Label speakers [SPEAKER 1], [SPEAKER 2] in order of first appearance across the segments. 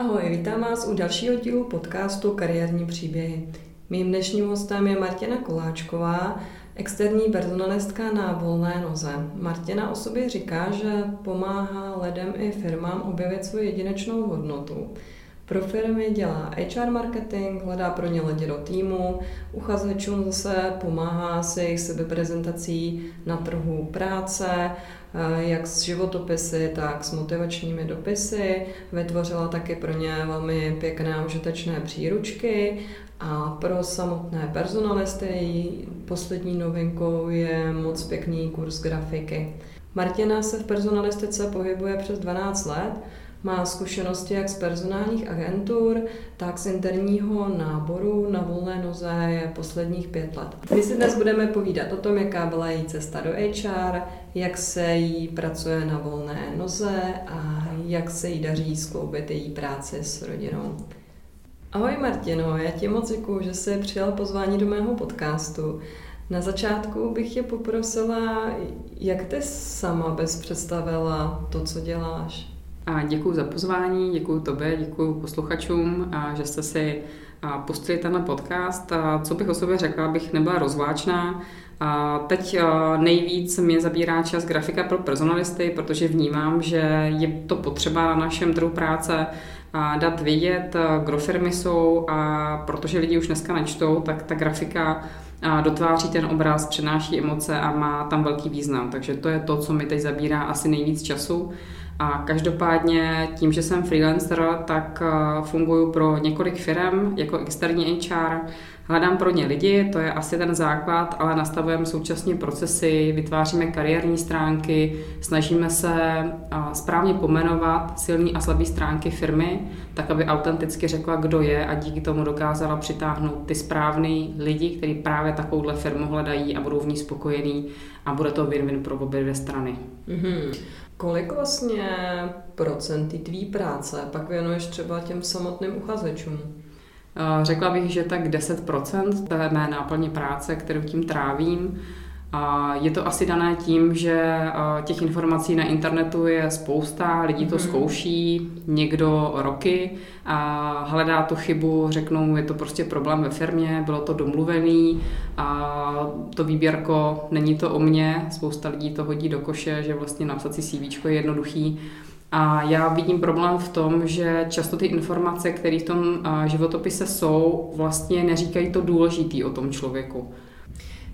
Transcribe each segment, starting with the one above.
[SPEAKER 1] Ahoj, vítám vás u dalšího dílu podcastu Kariérní příběhy. Mým dnešním hostem je Martina Koláčková, externí personalistka na volné noze. Martina o sobě říká, že pomáhá lidem i firmám objevit svou jedinečnou hodnotu. Pro firmy dělá HR marketing, hledá pro ně lidi do týmu, uchazečům zase pomáhá s jejich sebeprezentací na trhu práce, jak s životopisy, tak s motivačními dopisy. Vytvořila taky pro ně velmi pěkné a užitečné příručky a pro samotné personalisty poslední novinkou je moc pěkný kurz grafiky. Martina se v personalistice pohybuje přes 12 let, má zkušenosti jak z personálních agentur, tak z interního náboru na volné noze posledních pět let. My si dnes budeme povídat o tom, jaká byla její cesta do HR, jak se jí pracuje na volné noze a jak se jí daří skloubit její práci s rodinou. Ahoj Martino, já ti moc děkuji, že jsi přijal pozvání do mého podcastu. Na začátku bych tě poprosila, jak ty sama bys představila to, co děláš?
[SPEAKER 2] A děkuji za pozvání, děkuji tobě, děkuji posluchačům, a že jste si pustili tenhle podcast. A co bych o sobě řekla, abych nebyla rozváčná. A teď nejvíc mě zabírá čas grafika pro personalisty, protože vnímám, že je to potřeba na našem trhu práce a dát vědět, kdo firmy jsou a protože lidi už dneska nečtou, tak ta grafika dotváří ten obraz, přenáší emoce a má tam velký význam. Takže to je to, co mi teď zabírá asi nejvíc času. A každopádně tím, že jsem freelancer, tak eh, funguji pro několik firm jako externí HR. Hledám pro ně lidi, to je asi ten základ, ale nastavujeme současně procesy, vytváříme kariérní stránky, snažíme se eh, správně pomenovat silné a slabé stránky firmy, tak aby autenticky řekla, kdo je a díky tomu dokázala přitáhnout ty správné lidi, kteří právě takovouhle firmu hledají a budou v ní spokojení a bude to win-win pro obě dvě strany. Mm-hmm.
[SPEAKER 1] Kolik vlastně procentý tvý práce pak věnuješ třeba těm samotným uchazečům?
[SPEAKER 2] Řekla bych, že tak 10% té mé náplně práce, kterou tím trávím, a je to asi dané tím, že těch informací na internetu je spousta, lidi to mm. zkouší, někdo roky a hledá tu chybu, řeknou, je to prostě problém ve firmě, bylo to domluvený a to výběrko není to o mně, spousta lidí to hodí do koše, že vlastně napsat si CV je jednoduchý, a já vidím problém v tom, že často ty informace, které v tom životopise jsou, vlastně neříkají to důležitý o tom člověku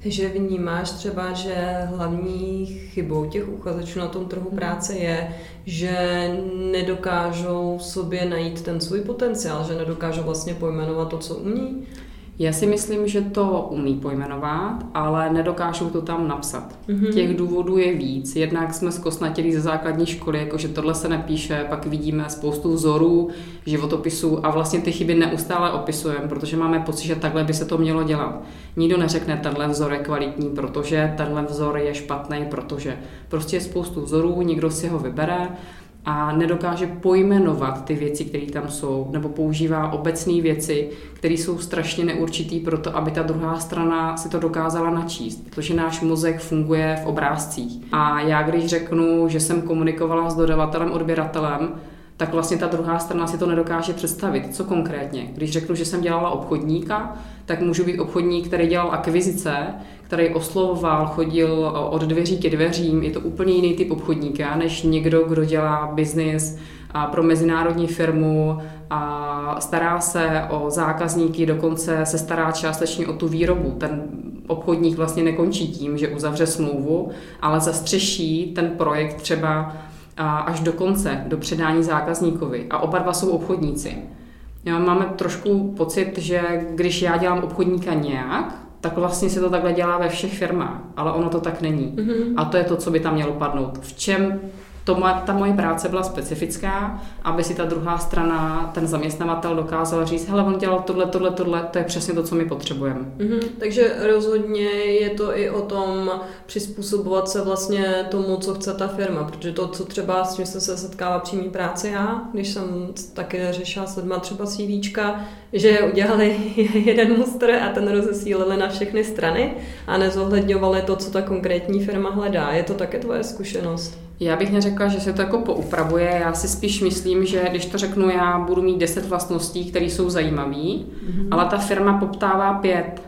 [SPEAKER 1] že vnímáš třeba, že hlavní chybou těch uchazečů na tom trhu práce je, že nedokážou sobě najít ten svůj potenciál, že nedokážou vlastně pojmenovat to, co umí?
[SPEAKER 2] Já si myslím, že to umí pojmenovat, ale nedokážou to tam napsat. Mm-hmm. Těch důvodů je víc. Jednak jsme zkosnatili ze základní školy, jakože tohle se nepíše, pak vidíme spoustu vzorů, životopisů a vlastně ty chyby neustále opisujeme, protože máme pocit, že takhle by se to mělo dělat. Nikdo neřekne, tenhle vzor je kvalitní, protože tenhle vzor je špatný, protože prostě je spoustu vzorů, někdo si ho vybere a nedokáže pojmenovat ty věci, které tam jsou, nebo používá obecné věci, které jsou strašně neurčitý pro to, aby ta druhá strana si to dokázala načíst, protože náš mozek funguje v obrázcích. A já když řeknu, že jsem komunikovala s dodavatelem, odběratelem, tak vlastně ta druhá strana si to nedokáže představit. Co konkrétně? Když řeknu, že jsem dělala obchodníka, tak můžu být obchodník, který dělal akvizice, který oslovoval, chodil od dveří ke dveřím. Je to úplně jiný typ obchodníka, než někdo, kdo dělá biznis pro mezinárodní firmu a stará se o zákazníky, dokonce se stará částečně o tu výrobu. Ten obchodník vlastně nekončí tím, že uzavře smlouvu, ale zastřeší ten projekt třeba až do konce, do předání zákazníkovi. A oba dva jsou obchodníci. Jo, máme trošku pocit, že když já dělám obchodníka nějak, tak vlastně se to takhle dělá ve všech firmách, ale ono to tak není. Mm-hmm. A to je to, co by tam mělo padnout. V čem to moje, ta moje práce byla specifická, aby si ta druhá strana, ten zaměstnavatel dokázal říct, hele, on dělal tohle, tohle, tohle, to je přesně to, co my potřebujeme.
[SPEAKER 1] Mm-hmm. Takže rozhodně je to i o tom přizpůsobovat se vlastně tomu, co chce ta firma, protože to, co třeba s čím jsem se setkala přímý práci já, když jsem taky řešila s lidma třeba CVčka, že udělali jeden mustr a ten rozesílili na všechny strany a nezohledňovali to, co ta konkrétní firma hledá. Je to také tvoje zkušenost?
[SPEAKER 2] Já bych neřekla, že se to jako poupravuje, já si spíš myslím, že když to řeknu, já budu mít deset vlastností, které jsou zajímavé, mm-hmm. ale ta firma poptává pět.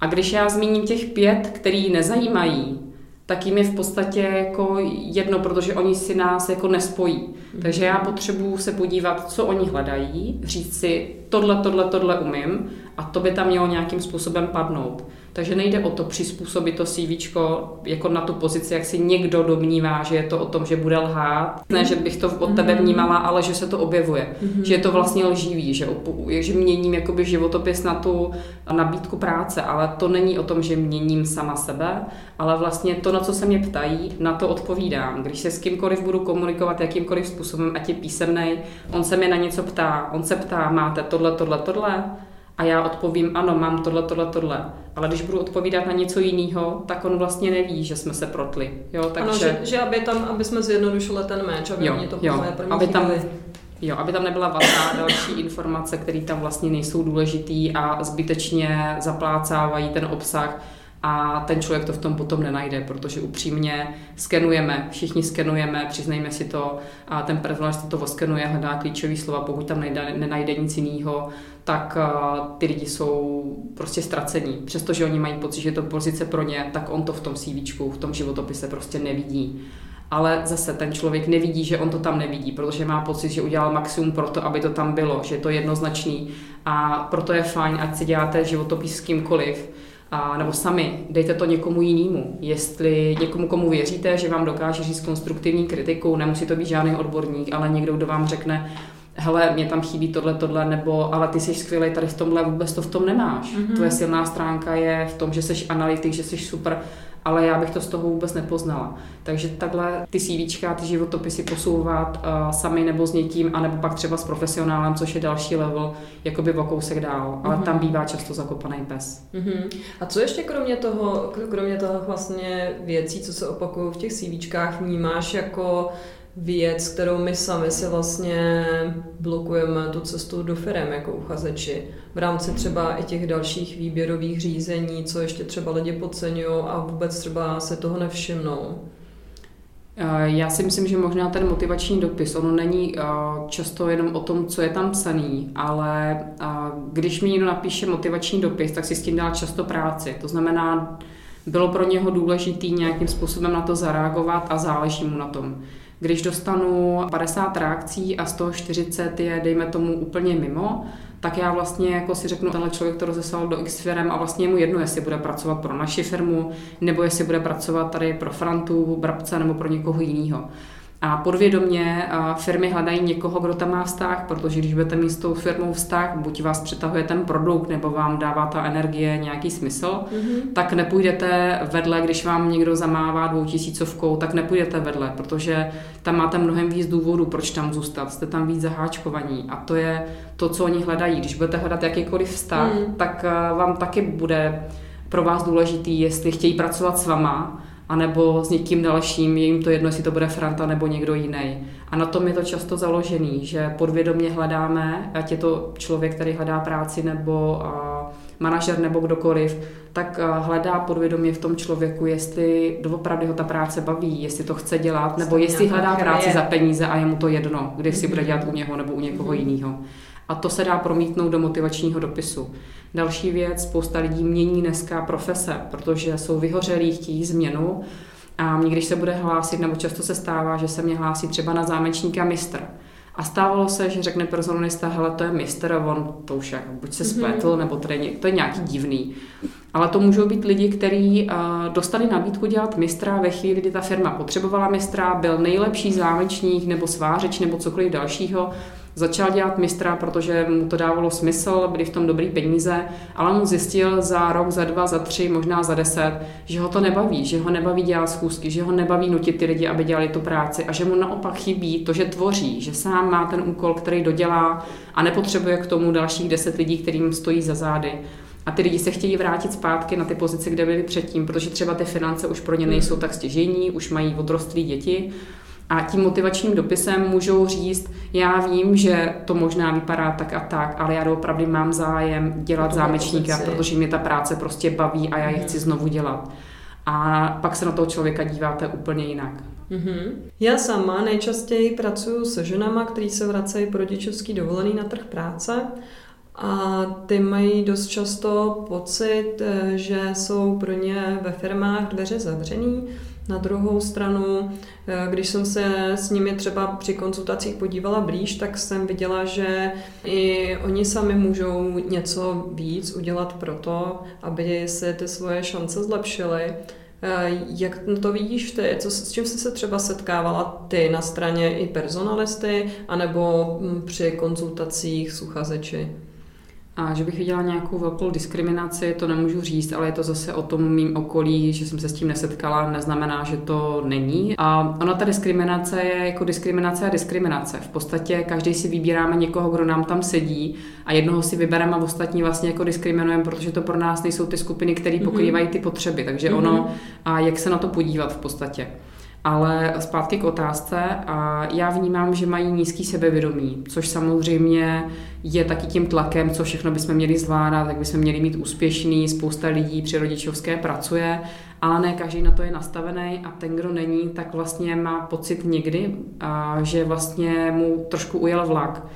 [SPEAKER 2] A když já zmíním těch pět, který nezajímají, tak jim je v podstatě jako jedno, protože oni si nás jako nespojí. Mm-hmm. Takže já potřebuju se podívat, co oni hledají, říct si, tohle, tohle, tohle umím a to by tam mělo nějakým způsobem padnout. Takže nejde o to přizpůsobit to CV jako na tu pozici, jak si někdo domnívá, že je to o tom, že bude lhát. Ne, že bych to od tebe mhm. vnímala, ale že se to objevuje. Mm-hmm. Že je to vlastně lživý, že, že měním jakoby životopis na tu nabídku práce, ale to není o tom, že měním sama sebe, ale vlastně to, na co se mě ptají, na to odpovídám. Když se s kýmkoliv budu komunikovat jakýmkoliv způsobem, ať je písemnej, on se mě na něco ptá, on se ptá, máte tohle, tohle, tohle, a já odpovím, ano, mám tohle, tohle, tohle. Ale když budu odpovídat na něco jiného, tak on vlastně neví, že jsme se protli. Jo, takže...
[SPEAKER 1] Ano, že, že aby, tam, aby jsme zjednodušili ten meč, aby jo, oni to jo,
[SPEAKER 2] aby tam, Jo, aby tam nebyla vazá další informace, které tam vlastně nejsou důležitý a zbytečně zaplácávají ten obsah a ten člověk to v tom potom nenajde, protože upřímně skenujeme, všichni skenujeme, přiznejme si to, a ten personalista to oskenuje, hledá klíčové slova, pokud tam nejde, nenajde nic jiného, tak ty lidi jsou prostě ztracení. Přestože oni mají pocit, že je to pozice pro ně, tak on to v tom CV, v tom životopise prostě nevidí. Ale zase ten člověk nevidí, že on to tam nevidí, protože má pocit, že udělal maximum pro to, aby to tam bylo, že je to jednoznačný a proto je fajn, ať si děláte životopis s kýmkoliv, a, nebo sami, dejte to někomu jinému. Jestli někomu, komu věříte, že vám dokáže říct konstruktivní kritiku, nemusí to být žádný odborník, ale někdo, kdo vám řekne, hele, mě tam chybí tohle, tohle, nebo ale ty jsi skvělý tady v tomhle, vůbec to v tom nemáš. Mm-hmm. Tvoje silná stránka je v tom, že jsi analytik, že jsi super, ale já bych to z toho vůbec nepoznala. Takže takhle ty CVčka, ty životopisy posouvat uh, sami nebo s někým, anebo pak třeba s profesionálem, což je další level, jakoby o kousek dál, ale mm-hmm. tam bývá často zakopaný pes.
[SPEAKER 1] Mm-hmm. A co ještě kromě toho, kromě toho vlastně věcí, co se opakují v těch CVčkách, vnímáš jako věc, kterou my sami se vlastně blokujeme tu cestu do firem jako uchazeči. V rámci třeba i těch dalších výběrových řízení, co ještě třeba lidi podceňují a vůbec třeba se toho nevšimnou.
[SPEAKER 2] Já si myslím, že možná ten motivační dopis, ono není často jenom o tom, co je tam psaný, ale když mi někdo napíše motivační dopis, tak si s tím dá často práci. To znamená, bylo pro něho důležité nějakým způsobem na to zareagovat a záleží mu na tom. Když dostanu 50 reakcí a z toho 40 je, dejme tomu, úplně mimo, tak já vlastně jako si řeknu, tenhle člověk to rozeslal do X firm a vlastně je mu jedno, jestli bude pracovat pro naši firmu, nebo jestli bude pracovat tady pro Frantu, Brabce nebo pro někoho jiného. A podvědomě firmy hledají někoho, kdo tam má vztah, protože když budete mít s tou firmou vztah, buď vás přetahuje ten produkt, nebo vám dává ta energie nějaký smysl, mm-hmm. tak nepůjdete vedle, když vám někdo zamává dvoutisícovkou, tak nepůjdete vedle, protože tam máte mnohem víc důvodů, proč tam zůstat, jste tam víc zaháčkovaní a to je to, co oni hledají. Když budete hledat jakýkoliv vztah, mm. tak vám taky bude pro vás důležitý, jestli chtějí pracovat s vama, anebo s někým dalším, je jim to jedno, jestli to bude Franta nebo někdo jiný. A na tom je to často založený, že podvědomě hledáme, ať je to člověk, který hledá práci, nebo manažer, nebo kdokoliv, tak hledá podvědomě v tom člověku, jestli doopravdy ho ta práce baví, jestli to chce dělat, nebo jestli hledá práci za peníze a je mu to jedno, kdy si bude dělat u něho nebo u někoho mm-hmm. jiného. A to se dá promítnout do motivačního dopisu. Další věc, spousta lidí mění dneska profese, protože jsou vyhořelí, chtějí změnu. A mě, když se bude hlásit, nebo často se stává, že se mě hlásí třeba na zámečníka mistr. A stávalo se, že řekne personalista, hele, to je mistr, a on to už jak, buď se mhm. spletl, mm-hmm. nebo to je, to je nějaký divný. Ale to můžou být lidi, kteří uh, dostali nabídku dělat mistra ve chvíli, kdy ta firma potřebovala mistra, byl nejlepší zámečník nebo svářeč nebo cokoliv dalšího Začal dělat mistra, protože mu to dávalo smysl, byly v tom dobrý peníze, ale mu zjistil za rok, za dva, za tři, možná za deset, že ho to nebaví, že ho nebaví dělat schůzky, že ho nebaví nutit ty lidi, aby dělali tu práci a že mu naopak chybí to, že tvoří, že sám má ten úkol, který dodělá a nepotřebuje k tomu dalších deset lidí, kterým stojí za zády. A ty lidi se chtějí vrátit zpátky na ty pozice, kde byli předtím, protože třeba ty finance už pro ně nejsou tak stěžení, už mají odrostlí děti a tím motivačním dopisem můžou říct, já vím, že to možná vypadá tak a tak, ale já opravdu mám zájem dělat zámečníka, protože mě ta práce prostě baví a já ji chci mhm. znovu dělat. A pak se na toho člověka díváte úplně jinak.
[SPEAKER 1] Mm-hmm. Já sama nejčastěji pracuji se ženama, který se vracejí po rodičovský dovolený na trh práce a ty mají dost často pocit, eh, že jsou pro ně ve firmách dveře zavřený. Na druhou stranu, eh, když jsem se s nimi třeba při konzultacích podívala blíž, tak jsem viděla, že i oni sami můžou něco víc udělat pro to, aby si ty svoje šance zlepšily. Eh, jak to vidíš ty? Co, s čím jsi se třeba setkávala ty na straně i personalisty, anebo hm, při konzultacích s uchazeči?
[SPEAKER 2] A že bych viděla nějakou velkou diskriminaci, to nemůžu říct, ale je to zase o tom mým okolí, že jsem se s tím nesetkala, neznamená, že to není. A ona ta diskriminace je jako diskriminace a diskriminace. V podstatě každý si vybíráme někoho, kdo nám tam sedí a jednoho si vybereme a ostatní vlastně jako diskriminujeme, protože to pro nás nejsou ty skupiny, které mhm. pokrývají ty potřeby. Takže mm-hmm. ono, a jak se na to podívat v podstatě. Ale zpátky k otázce, já vnímám, že mají nízký sebevědomí, což samozřejmě je taky tím tlakem, co všechno bychom měli zvládat, jak bychom měli mít úspěšný, spousta lidí při rodičovské pracuje, ale ne každý na to je nastavený a ten, kdo není, tak vlastně má pocit někdy, že vlastně mu trošku ujel vlak.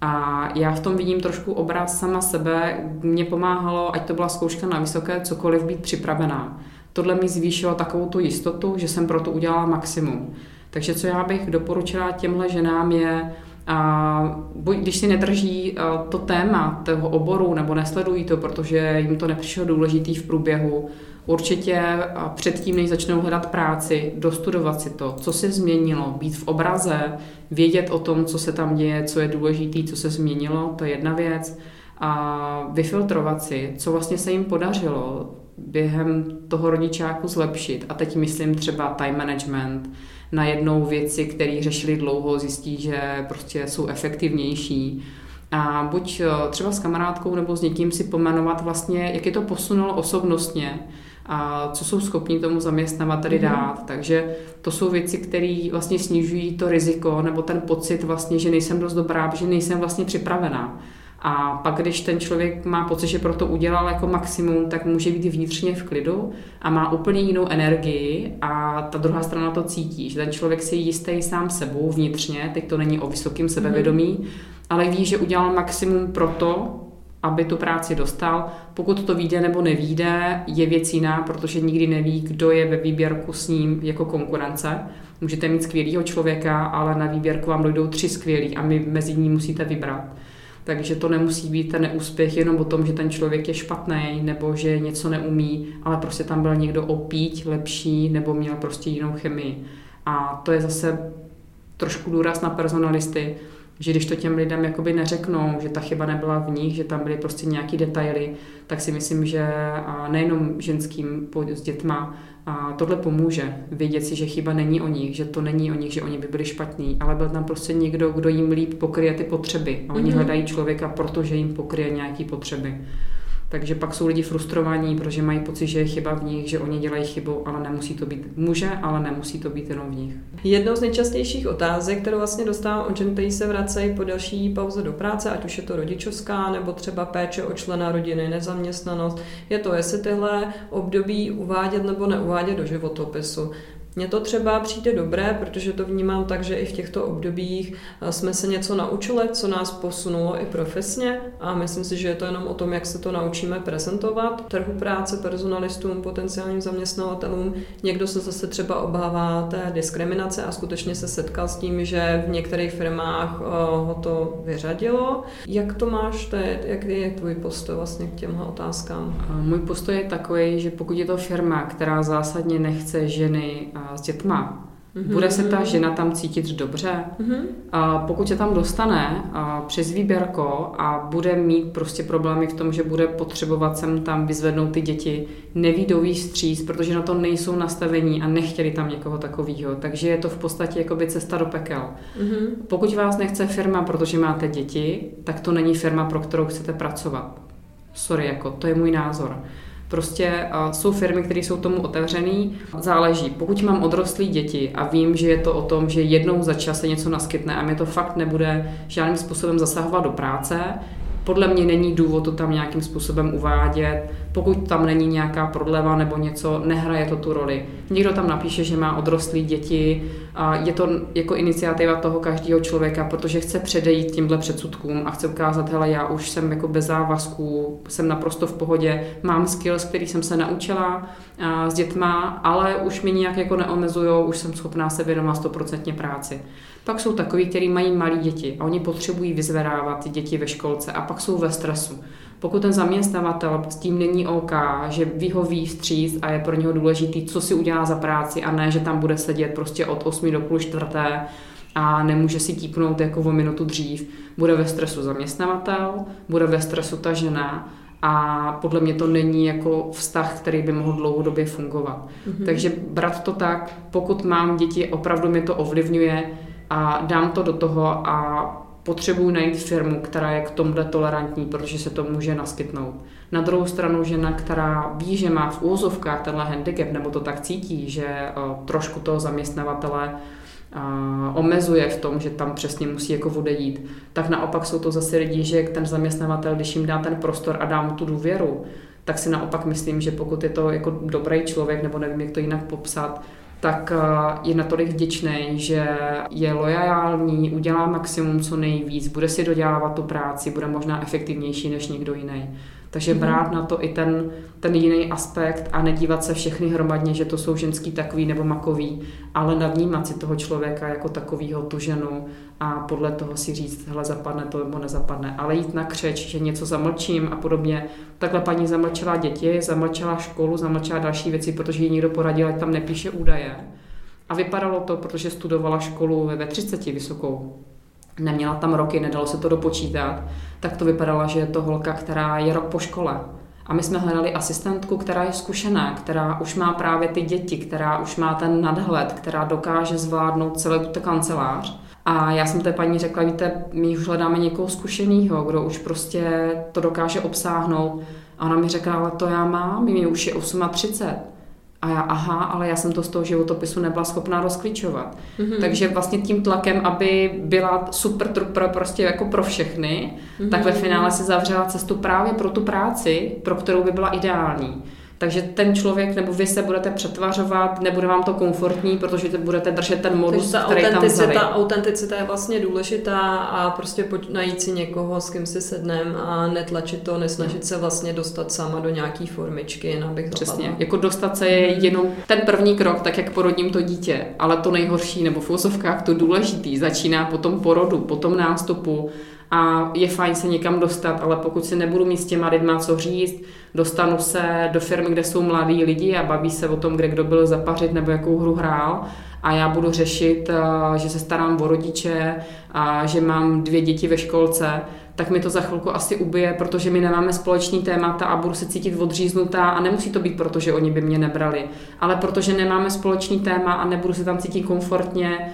[SPEAKER 2] A já v tom vidím trošku obraz sama sebe. Mně pomáhalo, ať to byla zkouška na vysoké, cokoliv být připravená tohle mi zvýšilo takovou tu jistotu, že jsem pro to udělala maximum. Takže co já bych doporučila těmhle ženám je, a buď když si nedrží to téma toho oboru nebo nesledují to, protože jim to nepřišlo důležitý v průběhu, určitě předtím, než začnou hledat práci, dostudovat si to, co se změnilo, být v obraze, vědět o tom, co se tam děje, co je důležité, co se změnilo, to je jedna věc. A vyfiltrovat si, co vlastně se jim podařilo, během toho rodičáku zlepšit. A teď myslím třeba time management, na jednou věci, které řešili dlouho, zjistí, že prostě jsou efektivnější. A buď eh, třeba s kamarádkou nebo s někým si pomenovat vlastně, jak je to posunulo osobnostně, a co jsou schopni tomu zaměstnavateli mm-hmm. dát. Takže to jsou věci, které vlastně snižují to riziko nebo ten pocit vlastně, že nejsem dost dobrá, že nejsem vlastně připravená. A pak, když ten člověk má pocit, že pro to udělal jako maximum, tak může být vnitřně v klidu a má úplně jinou energii a ta druhá strana to cítí, že ten člověk si je jistý sám sebou vnitřně, teď to není o vysokém sebevědomí, mm-hmm. ale ví, že udělal maximum pro to, aby tu práci dostal. Pokud to vyjde nebo nevíde, je věc jiná, protože nikdy neví, kdo je ve výběrku s ním jako konkurence. Můžete mít skvělého člověka, ale na výběrku vám dojdou tři skvělí a my mezi ní musíte vybrat. Takže to nemusí být ten neúspěch jenom o tom, že ten člověk je špatný nebo že něco neumí, ale prostě tam byl někdo opíť lepší nebo měl prostě jinou chemii. A to je zase trošku důraz na personalisty, že když to těm lidem jakoby neřeknou, že ta chyba nebyla v nich, že tam byly prostě nějaký detaily, tak si myslím, že nejenom ženským s dětma, a tohle pomůže vědět si, že chyba není o nich, že to není o nich, že oni by byli špatní, ale byl tam prostě někdo, kdo jim líp pokryje ty potřeby. A oni mm-hmm. hledají člověka, protože jim pokryje nějaké potřeby. Takže pak jsou lidi frustrovaní, protože mají pocit, že je chyba v nich, že oni dělají chybu, ale nemusí to být. Může, ale nemusí to být jenom v nich.
[SPEAKER 1] Jednou z nejčastějších otázek, kterou vlastně dostávám od žen, kteří se vracejí po další pauze do práce, ať už je to rodičovská nebo třeba péče o člena rodiny, nezaměstnanost, je to, jestli tyhle období uvádět nebo neuvádět do životopisu. Mně to třeba přijde dobré, protože to vnímám tak, že i v těchto obdobích eh, jsme se něco naučili, co nás posunulo i profesně a myslím si, že je to jenom o tom, jak se to naučíme prezentovat trhu práce, personalistům, potenciálním zaměstnavatelům. Někdo se zase třeba obává té diskriminace a skutečně se setkal s tím, že v některých firmách eh, ho to vyřadilo. Jak to máš teď? Jaký je tvůj postoj vlastně k těmhle otázkám?
[SPEAKER 2] Můj postoj je takový, že pokud je to firma, která zásadně nechce ženy s dětma, Mm-hmm. Bude se ta žena tam cítit dobře? Mm-hmm. A pokud se tam dostane a přes výběrko a bude mít prostě problémy v tom, že bude potřebovat sem tam vyzvednout ty děti, neví do výstříc, protože na to nejsou nastavení a nechtěli tam někoho takového. Takže je to v podstatě jakoby cesta do pekel. Mm-hmm. Pokud vás nechce firma, protože máte děti, tak to není firma, pro kterou chcete pracovat. Sorry, jako to je můj názor. Prostě jsou firmy, které jsou tomu otevřený. Záleží. Pokud mám odrostlý děti a vím, že je to o tom, že jednou za čas se něco naskytne a mě to fakt nebude žádným způsobem zasahovat do práce, podle mě není důvod to tam nějakým způsobem uvádět. Pokud tam není nějaká prodleva nebo něco, nehraje to tu roli. Někdo tam napíše, že má odrostlé děti, a je to jako iniciativa toho každého člověka, protože chce předejít tímhle předsudkům a chce ukázat, hele, já už jsem jako bez závazků, jsem naprosto v pohodě, mám skills, který jsem se naučila s dětma, ale už mi nějak jako neomezují, už jsem schopná se věnovat stoprocentně práci. Pak jsou takový, kteří mají malé děti a oni potřebují vyzvedávat ty děti ve školce a pak jsou ve stresu. Pokud ten zaměstnavatel s tím není OK, že vyhoví vstříc a je pro něho důležitý, co si udělá za práci a ne, že tam bude sedět prostě od 8 do půl čtvrté a nemůže si típnout jako o minutu dřív, bude ve stresu zaměstnavatel, bude ve stresu ta žena a podle mě to není jako vztah, který by mohl dlouhodobě fungovat. Mm-hmm. Takže brat to tak, pokud mám děti, opravdu mi to ovlivňuje a dám to do toho a potřebuji najít firmu, která je k tomuhle tolerantní, protože se to může naskytnout. Na druhou stranu žena, která ví, že má v úzovkách tenhle handicap, nebo to tak cítí, že uh, trošku toho zaměstnavatele uh, omezuje v tom, že tam přesně musí jako odejít, tak naopak jsou to zase lidi, že ten zaměstnavatel, když jim dá ten prostor a dá mu tu důvěru, tak si naopak myslím, že pokud je to jako dobrý člověk, nebo nevím, jak to jinak popsat, tak eh, je natolik vděčný, že je loajální, udělá maximum co nejvíc, bude si dodělávat tu práci, bude možná efektivnější než někdo jiný. Takže mm-hmm. brát na to i ten, ten jiný aspekt a nedívat se všechny hromadně, že to jsou ženský takový nebo makový, ale navnímat si toho člověka jako takovýho, tu ženu a podle toho si říct, hele, zapadne to nebo nezapadne. Ale jít na křeč, že něco zamlčím a podobně. Takhle paní zamlčela děti, zamlčela školu, zamlčela další věci, protože jí někdo poradil, ať tam nepíše údaje. A vypadalo to, protože studovala školu ve 30 vysokou, neměla tam roky, nedalo se to dopočítat, tak to vypadala, že je to holka, která je rok po škole. A my jsme hledali asistentku, která je zkušená, která už má právě ty děti, která už má ten nadhled, která dokáže zvládnout celou tu kancelář. A já jsem té paní řekla, víte, my už hledáme někoho zkušeného, kdo už prostě to dokáže obsáhnout. A ona mi řekla, ale to já mám, mi už je 38. A já, aha, ale já jsem to z toho životopisu nebyla schopná rozklíčovat. Mm-hmm. Takže vlastně tím tlakem, aby byla super trooper prostě jako pro všechny, mm-hmm. tak ve finále se zavřela cestu právě pro tu práci, pro kterou by byla ideální. Takže ten člověk nebo vy se budete přetvařovat, nebude vám to komfortní, protože budete držet ten modus,
[SPEAKER 1] ta
[SPEAKER 2] který tam vzali.
[SPEAKER 1] Ta autenticita je vlastně důležitá a prostě pojď najít si někoho, s kým si sednem a netlačit to, nesnažit se vlastně dostat sama do nějaký formičky, jen abych
[SPEAKER 2] Přesně, zapadla. jako dostat se je mhm. jenom ten první krok, tak jak porodím to dítě, ale to nejhorší, nebo v úsovkách to důležitý, začíná po tom porodu, po tom nástupu, a je fajn se někam dostat, ale pokud si nebudu mít s těma lidma co říct, dostanu se do firmy, kde jsou mladí lidi a baví se o tom, kde kdo byl zapařit nebo jakou hru hrál. A já budu řešit, eh, že se starám o rodiče a že mám dvě děti ve školce, tak mi to za chvilku asi ubije, protože my nemáme společný témata a budu se cítit odříznutá a nemusí to být proto, že oni by mě nebrali, ale protože nemáme společný téma a nebudu se tam cítit komfortně,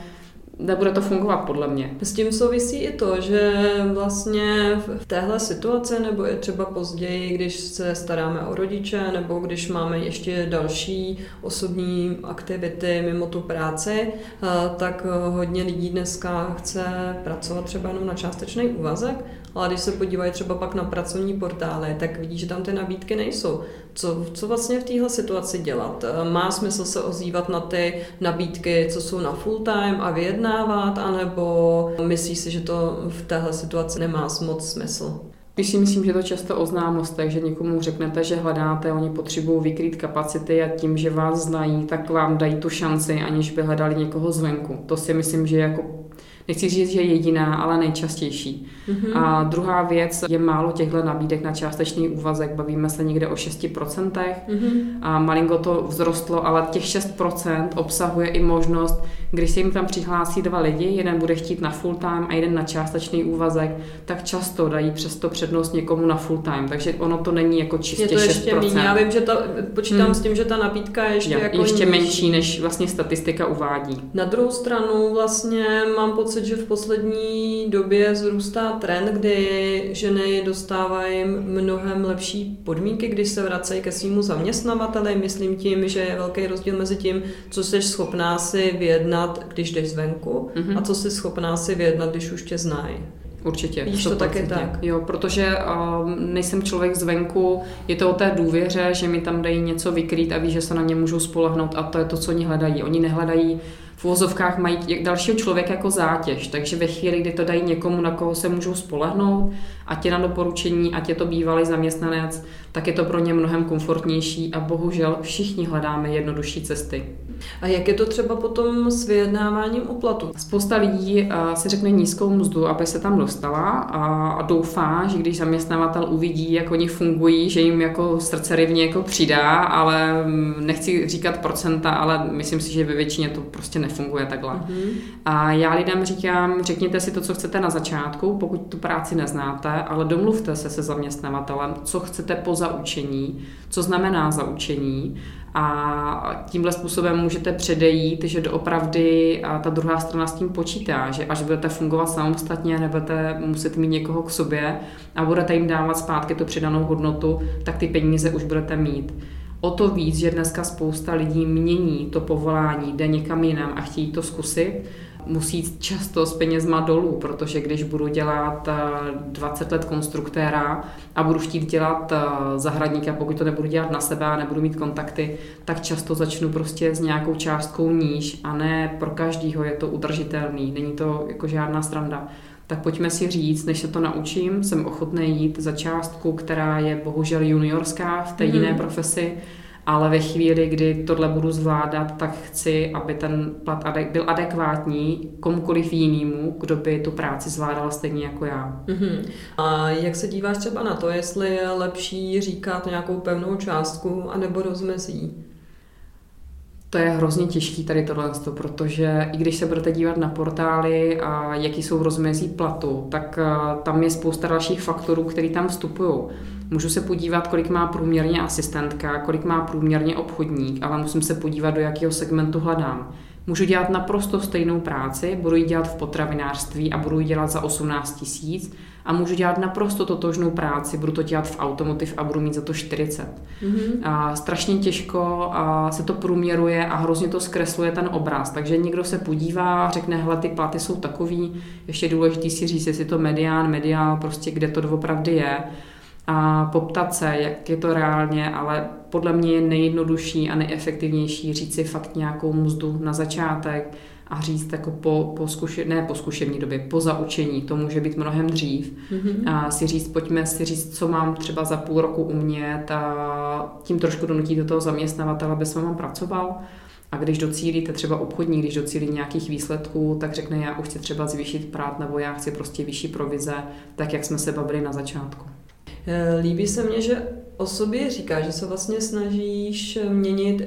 [SPEAKER 2] nebude to fungovat podle mě.
[SPEAKER 1] S tím souvisí i to, že vlastně v téhle situaci nebo i třeba později, když se staráme o rodiče nebo když máme ještě další osobní aktivity mimo tu práci, eh, tak hodně lidí dneska chce pracovat třeba jenom na částečný úvazek, ale když se podívají třeba pak na pracovní portály, tak vidí, že tam ty nabídky nejsou. Co, co vlastně v téhle situaci dělat? Má smysl se ozývat na ty nabídky, co jsou na full time a vyjednávat, anebo myslí si, že to v téhle situaci nemá moc smysl?
[SPEAKER 2] Když si myslím, že to často o známostech, že někomu řeknete, že hledáte, oni potřebují vykrýt kapacity a tím, že vás znají, tak vám dají tu šanci, aniž by hledali někoho zvenku. To si myslím, že jako nechci říct, že jediná, ale nejčastější. Mm-hmm. A druhá věc je málo těchto nabídek na částečný úvazek, bavíme se někde o 6%. Mm-hmm. A malinko to vzrostlo, ale těch 6% obsahuje i možnost, když se jim tam přihlásí dva lidi, jeden bude chtít na full time a jeden na částečný úvazek, tak často dají přesto přednost někomu na full time. Takže ono to není jako čistě je to ještě 6%. Méně.
[SPEAKER 1] Já vím, že ta, počítám hmm. s tím, že ta nabídka je ještě, je, jako
[SPEAKER 2] ještě menší, než vlastně statistika uvádí.
[SPEAKER 1] Na druhou stranu vlastně mám pocit, že v poslední době zrůstá trend, kdy ženy dostávají mnohem lepší podmínky, když se vracejí ke svýmu zaměstnavateli. Myslím tím, že je velký rozdíl mezi tím, co jsi schopná si vyjednat, když jdeš zvenku, mm-hmm. a co jsi schopná si vyjednat, když už tě znají.
[SPEAKER 2] Určitě.
[SPEAKER 1] Víš to taky tak.
[SPEAKER 2] Jo, protože uh, nejsem člověk zvenku, je to o té důvěře, že mi tam dají něco vykrýt a ví, že se na ně můžou spolehnout a to je to, co oni hledají. Oni nehledají v uvozovkách mají dalšího člověka jako zátěž, takže ve chvíli, kdy to dají někomu, na koho se můžou spolehnout, ať je na doporučení, ať je to bývalý zaměstnanec, tak je to pro ně mnohem komfortnější a bohužel všichni hledáme jednodušší cesty.
[SPEAKER 1] A jak je to třeba potom s vyjednáváním o platu?
[SPEAKER 2] Spousta lidí uh, si řekne nízkou mzdu, aby se tam dostala a, a doufá, že když zaměstnavatel uvidí, jak oni fungují, že jim jako srdce rivně jako přidá, ale mm, nechci říkat procenta, ale myslím si, že ve většině to prostě nefunguje takhle. Mm-hmm. A já lidem říkám, řekněte si to, co chcete na začátku, pokud tu práci neznáte, ale domluvte se se zaměstnavatelem, co chcete po zaučení, co znamená zaučení a tímhle způsobem můžete předejít, že doopravdy ta druhá strana s tím počítá, že až budete fungovat samostatně, nebudete muset mít někoho k sobě a budete jim dávat zpátky tu přidanou hodnotu, tak ty peníze už budete mít. O to víc, že dneska spousta lidí mění to povolání, jde někam jinam a chtějí to zkusit, musí často s penězma dolů, protože když budu dělat 20 eh, let konstruktéra a budu chtít dělat eh, zahradníka, pokud to nebudu dělat na sebe a nebudu mít kontakty, tak často začnu prostě s nějakou částkou níž a ne pro každýho je to udržitelný, není to jako žádná stranda. Tak pojďme si říct, než se to naučím, jsem ochotný jít za částku, která je bohužel juniorská v té mm-hmm. jiné profesi, ale ve chvíli, kdy tohle budu zvládat, tak chci, aby ten plat byl adekvátní komukoliv jinému, kdo by tu práci zvládal stejně jako já.
[SPEAKER 1] Uh-huh. A jak se díváš třeba na to, jestli je lepší říkat nějakou pevnou částku anebo rozmezí?
[SPEAKER 2] To je hrozně těžký tady tohle, protože i když se budete dívat na portály a jaký jsou rozmezí platu, tak eh, tam je spousta dalších faktorů, které tam vstupují. Můžu se podívat, kolik má průměrně asistentka, kolik má průměrně obchodník, ale musím se podívat, do jakého segmentu hledám. Můžu dělat naprosto stejnou práci, budu ji dělat v potravinářství a budu ji dělat za 18 tisíc a můžu dělat naprosto totožnou práci, budu to dělat v automotiv a budu mít za to 40. Mm-hmm. A strašně těžko a se to průměruje a hrozně to zkresluje ten obraz. Takže někdo se podívá a řekne, hele, ty platy jsou takový, ještě důležitý si říct, jestli to medián, mediál, prostě kde to doopravdy je a poptat se, jak je to reálně, ale podle mě je nejjednodušší a nejefektivnější říct si fakt nějakou mzdu na začátek a říct jako po, po zkuše, ne po zkušební době, po zaučení, to může být mnohem dřív, mm-hmm. a si říct, pojďme si říct, co mám třeba za půl roku umět a tím trošku donutí do toho zaměstnavatele, aby s váma pracoval. A když docílíte třeba obchodní, když docílí nějakých výsledků, tak řekne, já už chci třeba zvýšit prát nebo já chci prostě vyšší provize, tak jak jsme se bavili na začátku.
[SPEAKER 1] Eh, líbí se mně, že o sobě říká, že se vlastně snažíš měnit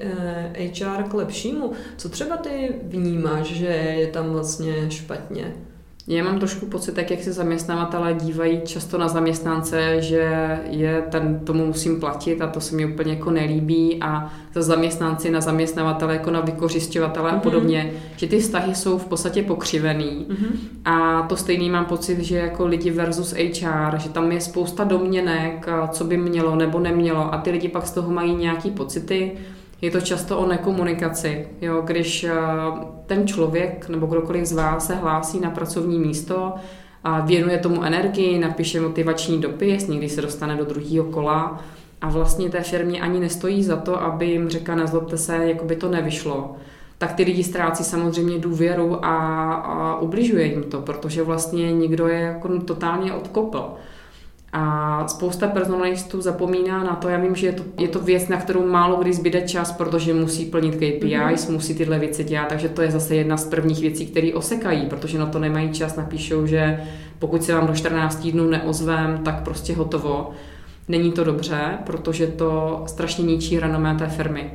[SPEAKER 1] HR eh, k lepšímu. Co třeba ty vnímáš, že je tam vlastně špatně?
[SPEAKER 2] Já mám trošku pocit, tak jak se zaměstnavatelé dívají často na zaměstnance, že je ten, tomu musím platit a to se mi úplně jako nelíbí a za zaměstnanci na zaměstnavatele jako na vykořišťovatele mm-hmm. a mhm. podobně, že ty vztahy jsou v podstatě pokřivený mm-hmm. a to stejný mám pocit, že jako lidi versus HR, že tam je spousta domněnek, co by mělo nebo nemělo a ty lidi pak z toho mají nějaký pocity, je to často o nekomunikaci. Jo, když eh, ten člověk nebo kdokoliv z vás se hlásí na pracovní místo a věnuje tomu energii, napíše motivační dopis, někdy se dostane do druhého kola a vlastně té firmě ani nestojí za to, aby jim řekla, nezlobte se, jako by to nevyšlo tak ty lidi ztrácí samozřejmě důvěru a, a ubližuje jim to, protože vlastně někdo je jako totálně odkopl. A spousta personalistů zapomíná na to, já vím, že je to, je to věc, na kterou málo kdy zbyde čas, protože musí plnit KPIs, mm-hmm. musí tyhle věci dělat, takže to je zase jedna z prvních věcí, které osekají, protože na to nemají čas, napíšou, že pokud se vám do 14 dnů neozvem, tak prostě hotovo. Není to dobře, protože to strašně ničí renomé té firmy.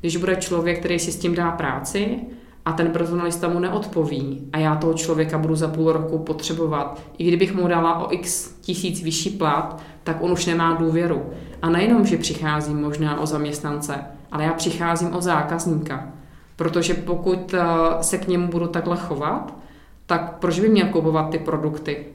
[SPEAKER 2] Když bude člověk, který si s tím dá práci, a ten personalista mu neodpoví a já toho člověka budu za půl roku potřebovat, i kdybych mu dala o x tisíc vyšší plat, tak on už nemá důvěru. A nejenom, že přicházím možná o zaměstnance, ale já přicházím o zákazníka. Protože pokud eh, se k němu budu takhle chovat, tak proč by měl kupovat ty produkty?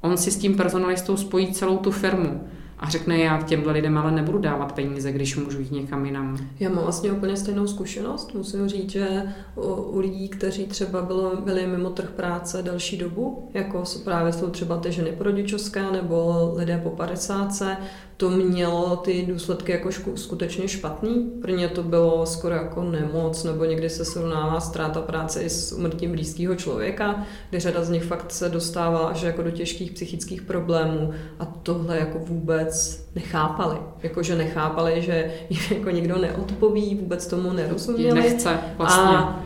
[SPEAKER 2] On si s tím personalistou spojí celou tu firmu. A řekne, já těmhle lidem ale nebudu dávat peníze, když můžu jít někam jinam.
[SPEAKER 1] Já mám vlastně úplně stejnou zkušenost. Musím říct, že u, lidí, kteří třeba bylo, byli mimo trh práce delší dobu, jako právě jsou třeba ty ženy porodičovské nebo lidé po 50, to mělo ty důsledky jako skutečně špatný. Pro ně to bylo skoro jako nemoc, nebo někdy se srovnává ztráta práce i s umrtím blízkého člověka, kdy řada z nich fakt se dostává až jako do těžkých psychických problémů a tohle jako vůbec nechápali. Jakože nechápali, že jako někdo neodpoví, vůbec tomu nerozuměli.
[SPEAKER 2] Nechce vlastně.
[SPEAKER 1] A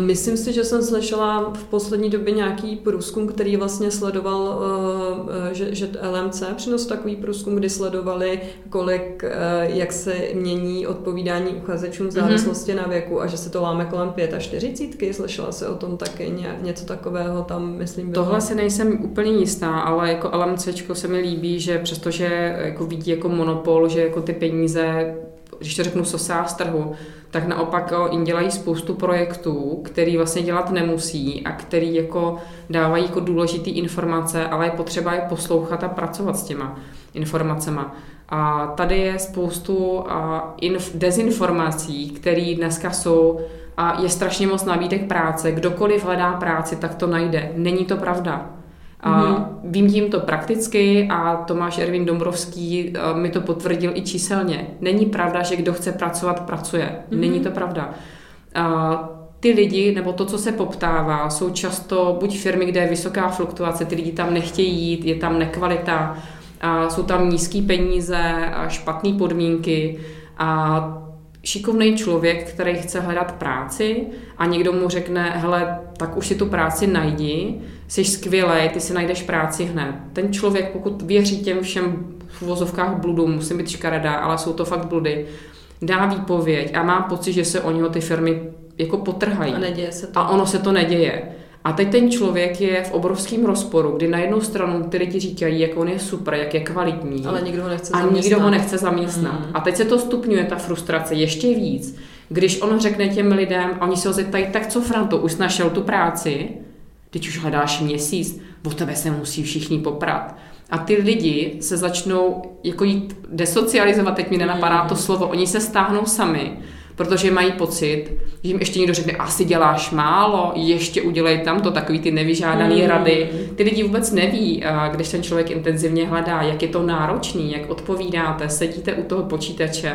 [SPEAKER 1] myslím si, že jsem slyšela v poslední době nějaký průzkum, který vlastně sledoval, eh, eh, že, že LMC přinesl takový průzkum, kdy sledovali, kolik, eh, jak se mění odpovídání uchazečům v mhm. závislosti mm-hmm. na věku a že se to láme kolem 45. Slyšela se o tom taky něco takového tam, myslím,
[SPEAKER 2] bylo. Tohle si nejsem úplně jistá, ale jako LMC se mi líbí, že přestože jako vidí jako monopol, že jako ty peníze když to řeknu, sosá z trhu, tak naopak jim dělají spoustu projektů, který vlastně dělat nemusí a který jako dávají jako důležité informace, ale je potřeba je poslouchat a pracovat s těma informacemi. A tady je spoustu inf- dezinformací, které dneska jsou a je strašně moc nabídek práce. Kdokoliv hledá práci, tak to najde. Není to pravda. A mm-hmm. vím tím to prakticky a Tomáš Ervin Dombrovský eh, mi to potvrdil i číselně. Není pravda, že kdo chce pracovat, pracuje. Mm-hmm. Není to pravda. A ty lidi, nebo to, co se poptává, jsou často buď firmy, kde je vysoká fluktuace, ty lidi tam nechtějí jít, je tam nekvalita, a jsou tam nízké peníze a špatné podmínky a šikovný člověk, který chce hledat práci a někdo mu řekne, hele, tak už si tu práci najdi, jsi skvělý, ty si najdeš práci hned. Ten člověk, pokud věří těm všem v uvozovkách bludům, musím být škaredá, ale jsou to fakt bludy, dá výpověď a má pocit, že se o něho ty firmy jako potrhají.
[SPEAKER 1] A neděje se to.
[SPEAKER 2] A ono se to neděje. A teď ten člověk je v obrovském rozporu, kdy na jednu stranu ty lidi říkají, jak on je super, jak je kvalitní.
[SPEAKER 1] Ale nikdo ho nechce
[SPEAKER 2] a zaměstnat. nikdo ho nechce zaměstnat. Mm. A teď se to stupňuje, ta frustrace, ještě víc. Když on řekne těm lidem, a oni se ho zeptají, tak co Franto, už našel tu práci? Teď už hledáš měsíc, o tebe se musí všichni poprat. A ty lidi se začnou jako jít desocializovat, teď mi nenapadá to slovo, oni se stáhnou sami protože mají pocit, že jim ještě někdo řekne, asi děláš málo, ještě udělej tam to, takový ty nevyžádané mm. rady. Ty lidi vůbec neví, když ten člověk intenzivně hledá, jak je to náročný, jak odpovídáte, sedíte u toho počítače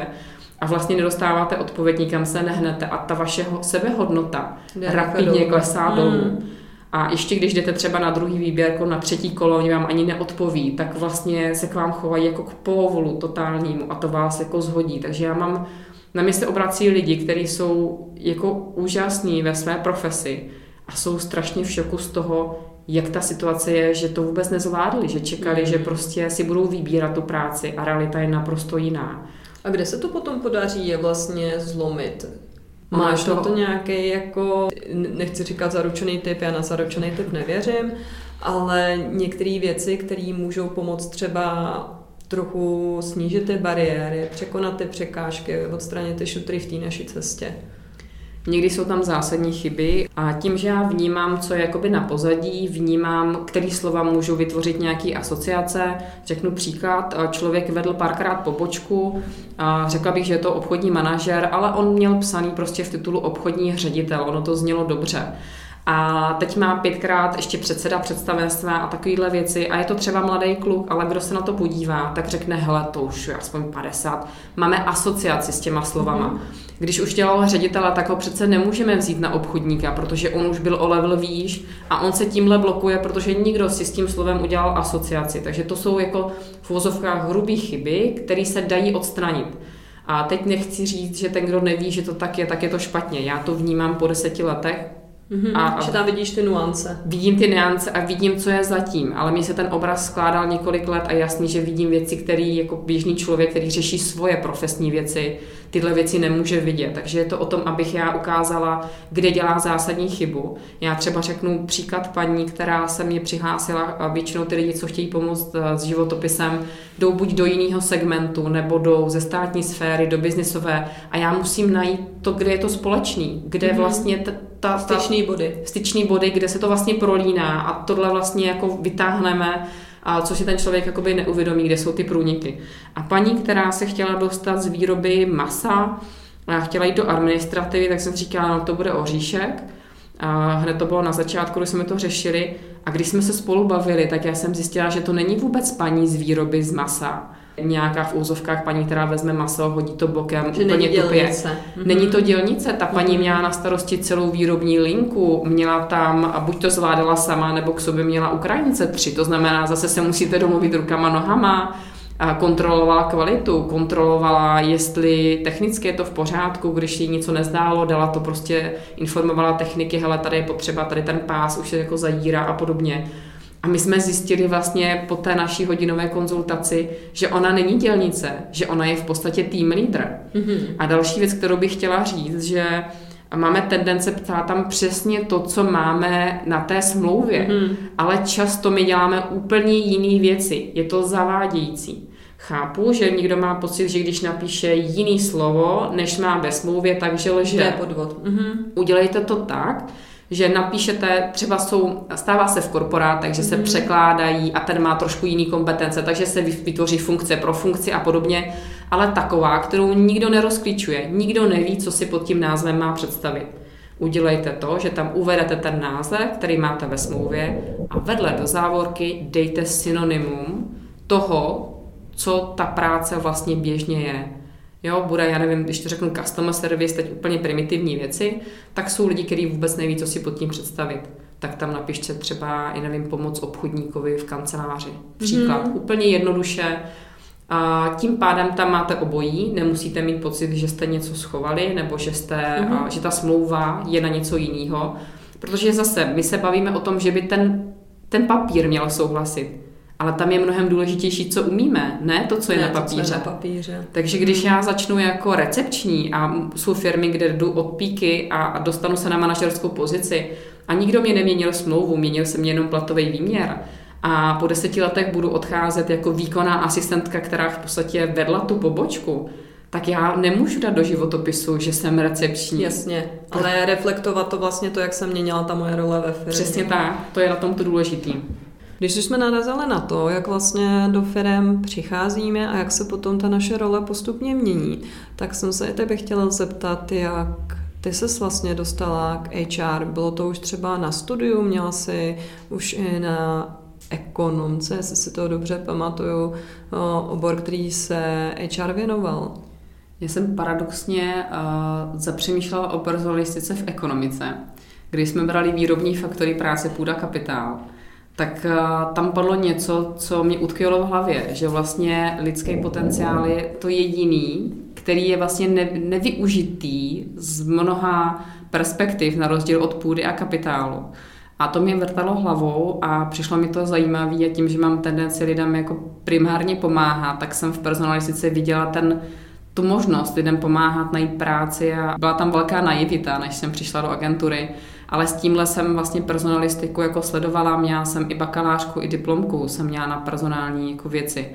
[SPEAKER 2] a vlastně nedostáváte odpověď, nikam se nehnete a ta vaše sebehodnota rapidně klesá dolů. Mm. A ještě když jdete třeba na druhý výběr, jako na třetí kolo, oni vám ani neodpoví, tak vlastně se k vám chovají jako k povolu totálnímu a to vás jako zhodí. Takže já mám na mě se obrací lidi, kteří jsou jako úžasní ve své profesi a jsou strašně v šoku z toho, jak ta situace je, že to vůbec nezvládli, že čekali, mm. že prostě si budou vybírat tu práci a realita je naprosto jiná.
[SPEAKER 1] A kde se to potom podaří je vlastně zlomit? Máš to... na to nějaký jako, nechci říkat zaručený typ, já na zaručený typ nevěřím, ale některé věci, které můžou pomoct třeba trochu snížit ty bariéry, překonat ty překážky, odstranit ty šutry v té naší cestě.
[SPEAKER 2] Někdy jsou tam zásadní chyby a tím, že já vnímám, co je jakoby na pozadí, vnímám, který slova můžou vytvořit nějaký asociace. Řeknu příklad, člověk vedl párkrát pobočku, a řekla bych, že je to obchodní manažer, ale on měl psaný prostě v titulu obchodní ředitel, ono to znělo dobře a teď má pětkrát ještě předseda představenstva a takovéhle věci a je to třeba mladý kluk, ale kdo se na to podívá, tak řekne, hele, to už je aspoň 50. Máme asociaci s těma slovama. Mm-hmm. Když už dělal ředitele, tak ho přece nemůžeme vzít na obchodníka, protože on už byl o level výš a on se tímhle blokuje, protože nikdo si s tím slovem udělal asociaci. Takže to jsou jako v uvozovkách hrubé chyby, které se dají odstranit. A teď nechci říct, že ten, kdo neví, že to tak je, tak je to špatně. Já to vnímám po deseti letech,
[SPEAKER 1] Mm-hmm, a, a že tam vidíš ty nuance.
[SPEAKER 2] Vidím ty nuance a vidím, co je zatím, ale mi se ten obraz skládal několik let a jasný, že vidím věci, které jako běžný člověk, který řeší svoje profesní věci, tyhle věci nemůže vidět. Takže je to o tom, abych já ukázala, kde dělá zásadní chybu. Já třeba řeknu příklad paní, která se mě přihlásila, a většinou ty lidi, co chtějí pomoct eh, s životopisem, jdou buď do jiného segmentu, nebo jdou ze státní sféry, do biznisové a já musím najít to, kde je to společný, kde mm-hmm. vlastně ta, ta,
[SPEAKER 1] styčný body.
[SPEAKER 2] Styčný body, kde se to vlastně prolíná a tohle vlastně jako vytáhneme a co si ten člověk jakoby neuvědomí, kde jsou ty průniky. A paní, která se chtěla dostat z výroby masa, a chtěla jít do administrativy, tak jsem říkala, no to bude oříšek. A hned to bylo na začátku, když jsme to řešili. A když jsme se spolu bavili, tak já jsem zjistila, že to není vůbec paní z výroby z masa, nějaká v úzovkách paní, která vezme maso, hodí to bokem,
[SPEAKER 1] že úplně není tupě. Mm-hmm.
[SPEAKER 2] Není to dělnice, ta paní měla na starosti celou výrobní linku, měla tam, a buď to zvládala sama, nebo k sobě měla Ukrajince tři, to znamená, zase se musíte domluvit rukama, nohama, a kontrolovala kvalitu, kontrolovala, jestli technicky je to v pořádku, když jí něco nezdálo, dala to prostě, informovala techniky, hele, tady je potřeba, tady ten pás už se jako zajírá a podobně. A my jsme zjistili vlastně po té naší hodinové konzultaci, že ona není dělnice, že ona je v podstatě team leader. Mm-hmm. A další věc, kterou bych chtěla říct, že máme tendence ptát tam přesně to, co máme na té smlouvě, mm-hmm. ale často my děláme úplně jiné věci. Je to zavádějící. Chápu, že někdo má pocit, že když napíše jiný slovo, než má ve smlouvě, takže lže. To
[SPEAKER 1] je podvod.
[SPEAKER 2] Mm-hmm. Udělejte to tak, že napíšete, třeba jsou, stává se v korporátech, že se mm. překládají a ten má trošku jiný kompetence, takže se vytvoří funkce pro funkci a podobně, ale taková, kterou nikdo nerozklíčuje, nikdo neví, co si pod tím názvem má představit. Udělejte to, že tam uvedete ten název, který máte ve smlouvě a vedle do závorky dejte synonymum toho, co ta práce vlastně běžně je. Jo, bude, já nevím, když to řeknu customer service, teď úplně primitivní věci, tak jsou lidi, kteří vůbec neví, co si pod tím představit. Tak tam napište třeba, i nevím, pomoc obchodníkovi v kanceláři. Příklad. Mm. Úplně jednoduše. A tím pádem tam máte obojí, nemusíte mít pocit, že jste něco schovali, nebo že, jste, mm. a, že ta smlouva je na něco jiného. Protože zase, my se bavíme o tom, že by ten, ten papír měl souhlasit ale tam je mnohem důležitější, co umíme, ne to, co je, ne, na, papíře. To, co je na papíře. Takže když já začnu jako recepční a jsou firmy, kde jdu od píky a dostanu se na manažerskou pozici a nikdo mě neměnil smlouvu, měnil se mě jenom platový výměr, a po deseti letech budu odcházet jako výkonná asistentka, která v podstatě vedla tu pobočku, tak já nemůžu dát do životopisu, že jsem recepční.
[SPEAKER 1] Jasně, ale reflektovat to vlastně to, jak se měnila ta moje role ve firmě.
[SPEAKER 2] Přesně tak, to je na tom to důležitý.
[SPEAKER 1] Když jsme narazili na to, jak vlastně do firm přicházíme a jak se potom ta naše role postupně mění, tak jsem se i tebe chtěla zeptat, jak ty se vlastně dostala k HR. Bylo to už třeba na studiu, měla si už i na ekonomce, jestli si to dobře pamatuju, obor, který se HR věnoval.
[SPEAKER 2] Já jsem paradoxně uh, zapřemýšlela o personalistice v ekonomice, kdy jsme brali výrobní faktory práce půda kapitál tak eh, tam padlo něco, co mě utkvělo v hlavě, že vlastně lidský potenciál je to jediný, který je vlastně nevyužitý z mnoha perspektiv, na rozdíl od půdy a kapitálu. A to mě vrtalo hlavou a přišlo mi to zajímavé a tím, že mám tendenci lidem jako primárně pomáhat, tak jsem v personalistice viděla ten, tu možnost lidem pomáhat najít práci a byla tam velká naivita, než jsem přišla do agentury ale s tímhle jsem vlastně personalistiku jako sledovala, měla jsem i bakalářku, i diplomku, jsem měla na personální jako věci.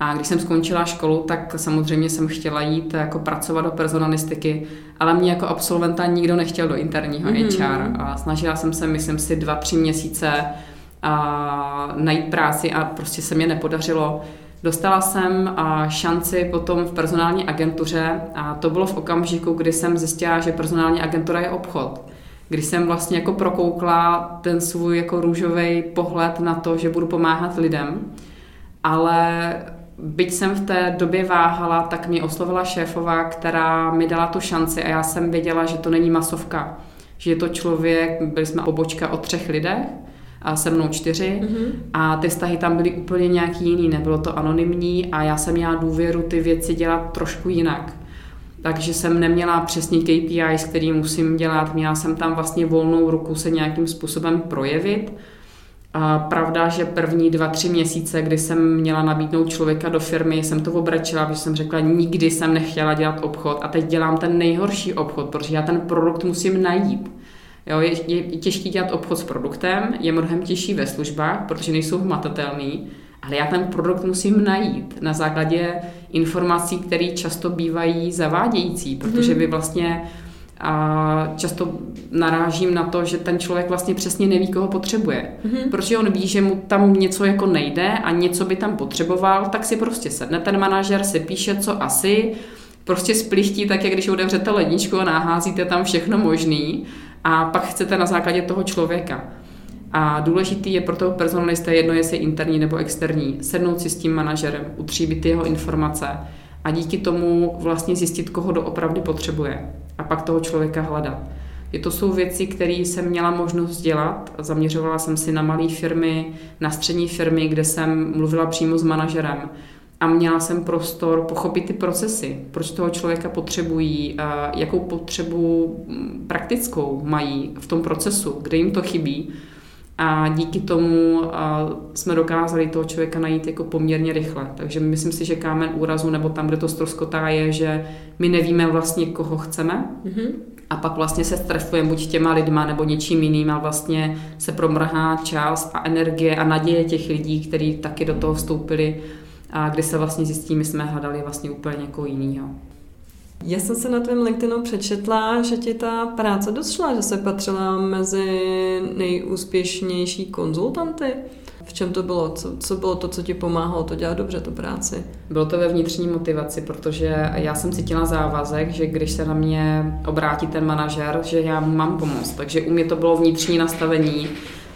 [SPEAKER 2] A když jsem skončila školu, tak samozřejmě jsem chtěla jít jako pracovat do personalistiky, ale mě jako absolventa nikdo nechtěl do interního mm-hmm. HR. A snažila jsem se, myslím si, dva, tři měsíce a najít práci a prostě se mě nepodařilo. Dostala jsem šanci potom v personální agentuře a to bylo v okamžiku, kdy jsem zjistila, že personální agentura je obchod. Kdy jsem vlastně jako prokoukla ten svůj jako růžový pohled na to, že budu pomáhat lidem, ale byť jsem v té době váhala, tak mě oslovila šéfová, která mi dala tu šanci a já jsem věděla, že to není masovka, že je to člověk, byli jsme pobočka o třech lidech, a se mnou čtyři mm-hmm. a ty vztahy tam byly úplně nějaký jiný, nebylo to anonymní a já jsem měla důvěru ty věci dělat trošku jinak takže jsem neměla přesně KPIs, který musím dělat, měla jsem tam vlastně volnou ruku se nějakým způsobem projevit. A pravda, že první dva, tři měsíce, kdy jsem měla nabídnout člověka do firmy, jsem to obrečila, protože jsem řekla, nikdy jsem nechtěla dělat obchod a teď dělám ten nejhorší obchod, protože já ten produkt musím najít. Jo, je, je těžký dělat obchod s produktem, je mnohem těžší ve službách, protože nejsou hmatatelný ale já ten produkt musím najít na základě informací, které často bývají zavádějící, protože mhm. vy vlastně a často narážím na to, že ten člověk vlastně přesně neví, koho potřebuje. Mm-hmm. Protože on ví, že mu tam něco jako nejde a něco by tam potřeboval, tak si prostě sedne ten manažer, si píše, co asi, prostě splichtí tak, jak když otevřete ledničku a naházíte tam všechno možný a pak chcete na základě toho člověka. A důležitý je pro toho personalista jedno, jestli je interní nebo externí, sednout si s tím manažerem, utříbit jeho informace a díky tomu vlastně zjistit, koho doopravdy potřebuje a pak toho člověka hledat. Je to jsou věci, které jsem měla možnost dělat. Zaměřovala jsem si na malé firmy, na střední firmy, kde jsem mluvila přímo s manažerem a měla jsem prostor pochopit ty procesy, proč toho člověka potřebují, jakou potřebu praktickou mají v tom procesu, kde jim to chybí. A díky tomu jsme dokázali toho člověka najít jako poměrně rychle. Takže myslím si, že kámen úrazu nebo tam, kde to stroskotá, je, že my nevíme vlastně, koho chceme. Mm-hmm. A pak vlastně se strefujeme buď těma lidma nebo něčím jiným a vlastně se promrhá čas a energie a naděje těch lidí, kteří taky do toho vstoupili a kdy se vlastně zjistí, my jsme hledali vlastně úplně někoho jiného.
[SPEAKER 1] Já jsem se na tvém LinkedInu přečetla, že ti ta práce došla, že se patřila mezi nejúspěšnější konzultanty. V čem to bylo? Co, co bylo to, co ti pomáhalo to dělat dobře, tu práci?
[SPEAKER 2] Bylo to ve vnitřní motivaci, protože já jsem cítila závazek, že když se na mě obrátí ten manažer, že já mu mám pomoct. Takže u mě to bylo vnitřní nastavení,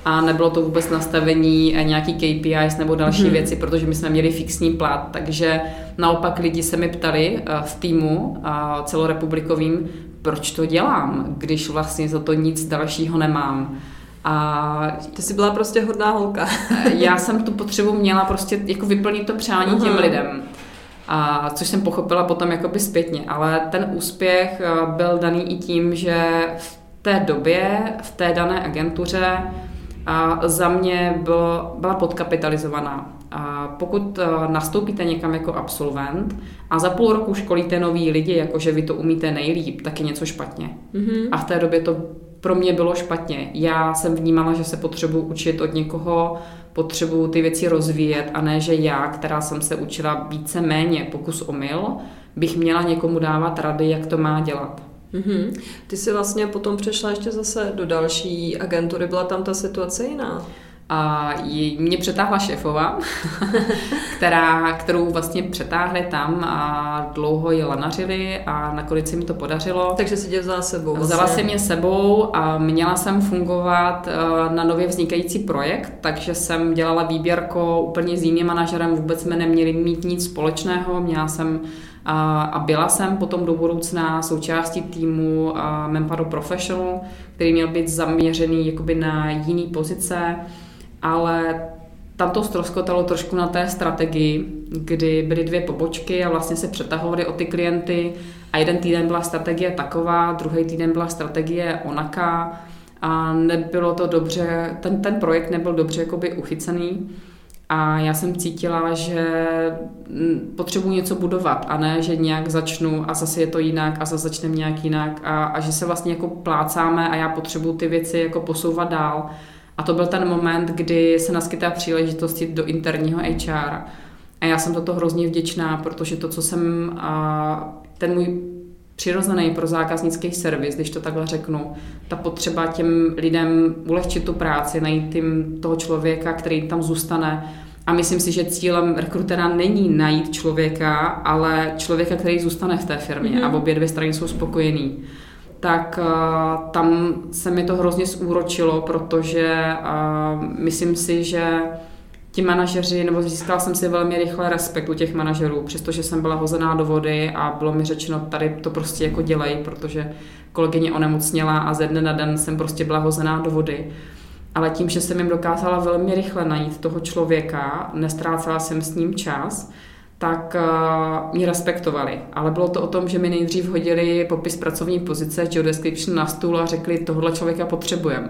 [SPEAKER 2] a nebylo to vůbec nastavení nějaký KPIs nebo další hmm. věci, protože my jsme měli fixní plat, takže naopak lidi se mi ptali eh, v týmu celorepublikovým, proč to dělám, když vlastně za to nic dalšího nemám.
[SPEAKER 1] A ty jsi byla prostě hodná holka.
[SPEAKER 2] já jsem tu potřebu měla prostě jako vyplnit to přání uh-huh. těm lidem. A což jsem pochopila potom jakoby zpětně. Ale ten úspěch eh, byl daný i tím, že v té době, v té dané agentuře a za mě bylo, byla podkapitalizovaná. A pokud eh, nastoupíte někam jako absolvent a za půl roku školíte nový lidi, jako že vy to umíte nejlíp, tak je něco špatně. Mm-hmm. A v té době to pro mě bylo špatně. Já jsem vnímala, že se potřebuji učit od někoho, potřebuji ty věci rozvíjet a ne, že já, která jsem se učila více méně pokus omyl, bych měla někomu dávat rady, jak to má dělat.
[SPEAKER 1] Mm-hmm. Ty jsi vlastně potom přešla ještě zase do další agentury, byla tam ta situace jiná?
[SPEAKER 2] A mě přetáhla šéfova, která, kterou vlastně přetáhli tam a dlouho ji lanařili a nakonec se mi to podařilo.
[SPEAKER 1] Takže si tě vzala sebou.
[SPEAKER 2] Vlastně. Vzala si mě sebou a měla jsem fungovat eh, na nově vznikající projekt, takže jsem dělala výběrko úplně s jiným manažerem, vůbec jsme neměli mít nic společného, měla jsem a, byla jsem potom do budoucna součástí týmu Memparo Professional, který měl být zaměřený jakoby na jiný pozice, ale tam to ztroskotalo trošku na té strategii, kdy byly dvě pobočky a vlastně se přetahovaly o ty klienty a jeden týden byla strategie taková, druhý týden byla strategie onaká a nebylo to dobře, ten, ten projekt nebyl dobře jakoby uchycený. A já jsem cítila, že mm, potřebuji něco budovat a ne, že nějak začnu a zase je to jinak a zase začneme nějak jinak a, a že se vlastně jako plácáme a já potřebuji ty věci jako posouvat dál. A to byl ten moment, kdy se naskytá příležitost jít do interního HR. A já jsem toto hrozně vděčná, protože to, co jsem, ten můj přirozený pro zákaznický servis, když to takhle řeknu. Ta potřeba těm lidem ulehčit tu práci, najít tím toho člověka, který tam zůstane. A myslím si, že cílem rekrutera není najít člověka, ale člověka, který zůstane v té firmě mm-hmm. a obě dvě strany jsou spokojený. Tak uh, tam se mi to hrozně zúročilo, protože uh, myslím si, že ti manažeři, nebo získala jsem si velmi rychle respekt u těch manažerů, přestože jsem byla hozená do vody a bylo mi řečeno, tady to prostě jako dělej, protože kolegyně onemocněla a ze dne na den jsem prostě byla hozená do vody. Ale tím, že jsem jim dokázala velmi rychle najít toho člověka, nestrácela jsem s ním čas, tak uh, mě respektovali. Ale bylo to o tom, že mi nejdřív hodili popis pracovní pozice, job description na stůl a řekli, tohle člověka potřebujeme.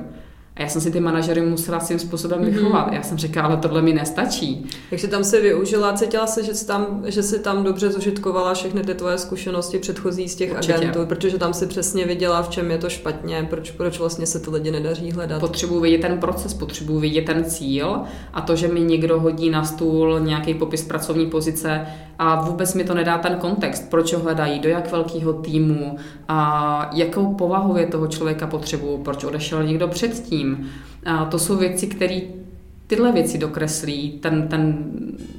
[SPEAKER 2] A já jsem si ty manažery musela svým způsobem mm-hmm. vychovat. Já jsem říkala, ale tohle mi nestačí.
[SPEAKER 1] Takže tam se využila, cítila se, že jsi tam, že jsi tam dobře zužitkovala všechny ty tvoje zkušenosti předchozí z těch Určitě. agentů, protože tam si přesně viděla, v čem je to špatně, proč, proč vlastně se ty lidi nedaří hledat.
[SPEAKER 2] Potřebuji vidět ten proces, potřebuji vidět ten cíl a to, že mi někdo hodí na stůl nějaký popis pracovní pozice a vůbec mi to nedá ten kontext, proč ho hledají, do jak velkého týmu, a jakou povahu je toho člověka potřebuju, proč odešel někdo předtím. A to jsou věci, které tyhle věci dokreslí ten, ten,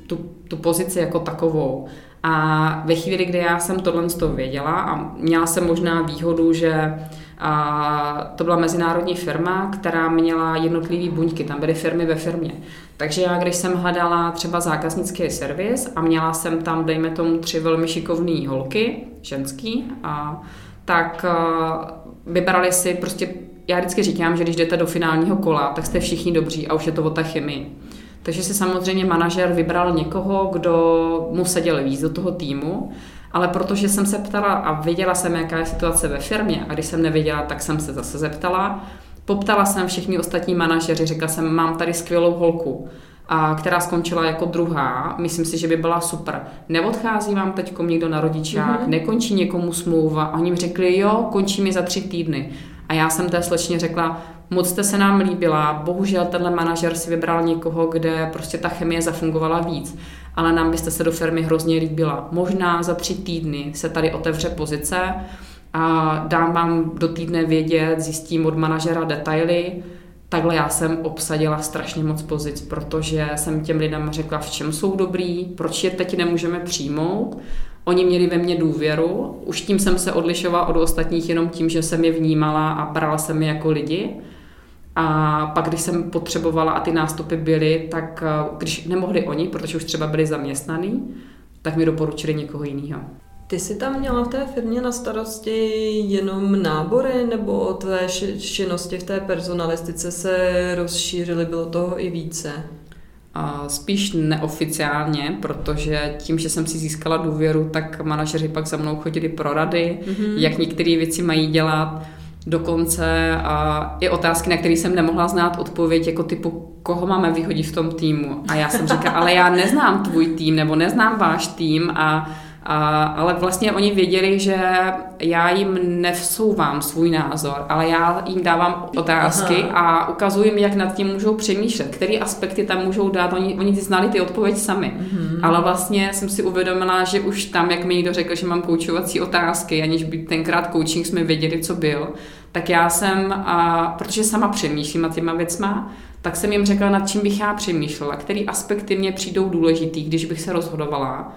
[SPEAKER 2] tu, tu pozici jako takovou. A ve chvíli, kdy já jsem tohle z toho věděla a měla jsem možná výhodu, že a to byla mezinárodní firma, která měla jednotlivé buňky, tam byly firmy ve firmě. Takže já, když jsem hledala třeba zákaznický servis a měla jsem tam, dejme tomu, tři velmi šikovné holky, ženský, a, tak a, vybrali si prostě, já vždycky říkám, že když jdete do finálního kola, tak jste všichni dobří a už je to o té chemii. Takže si samozřejmě manažer vybral někoho, kdo mu seděl víc do toho týmu, ale protože jsem se ptala a věděla jsem, jaká je situace ve firmě a když jsem nevěděla, tak jsem se zase zeptala, Poptala jsem všechny ostatní manažeři, řekla jsem, mám tady skvělou holku, a která skončila jako druhá. Myslím si, že by byla super. Neodchází vám teď někdo na rodičák, mm-hmm. nekončí někomu smlouva. Oni mi řekli, jo, končí mi za tři týdny. A já jsem té slečně řekla, moc jste se nám líbila, bohužel tenhle manažer si vybral někoho, kde prostě ta chemie zafungovala víc, ale nám byste se do firmy hrozně líbila. Možná za tři týdny se tady otevře pozice, a dám vám do týdne vědět, zjistím od manažera detaily. Takhle já jsem obsadila strašně moc pozic, protože jsem těm lidem řekla, v čem jsou dobrý, proč je teď nemůžeme přijmout. Oni měli ve mně důvěru, už tím jsem se odlišovala od ostatních jenom tím, že jsem je vnímala a brala jsem je jako lidi. A pak, když jsem potřebovala a ty nástupy byly, tak eh, když nemohli oni, protože už třeba byli zaměstnaný, tak mi doporučili někoho jiného.
[SPEAKER 1] Ty jsi tam měla v té firmě na starosti jenom nábory, nebo tvé činnosti v té personalistice se rozšířily, bylo toho i více?
[SPEAKER 2] Spíš neoficiálně, protože tím, že jsem si získala důvěru, tak manažeři pak za mnou chodili pro rady, mm-hmm. jak některé věci mají dělat, dokonce a i otázky, na které jsem nemohla znát odpověď, jako typu, koho máme vyhodit v tom týmu. A já jsem říkala, ale já neznám tvůj tým, nebo neznám váš tým a a, ale vlastně oni věděli, že já jim nevsouvám svůj názor, ale já jim dávám otázky Aha. a ukazuji jim, jak nad tím můžou přemýšlet, které aspekty tam můžou dát. Oni, oni znali ty odpovědi sami. Mm-hmm. Ale vlastně jsem si uvědomila, že už tam, jak mi někdo řekl, že mám koučovací otázky, aniž by tenkrát coaching jsme věděli, co byl, tak já jsem, a, protože sama přemýšlím nad těma věcma, tak jsem jim řekla, nad čím bych já přemýšlela, které aspekty mě přijdou důležitý, když bych se rozhodovala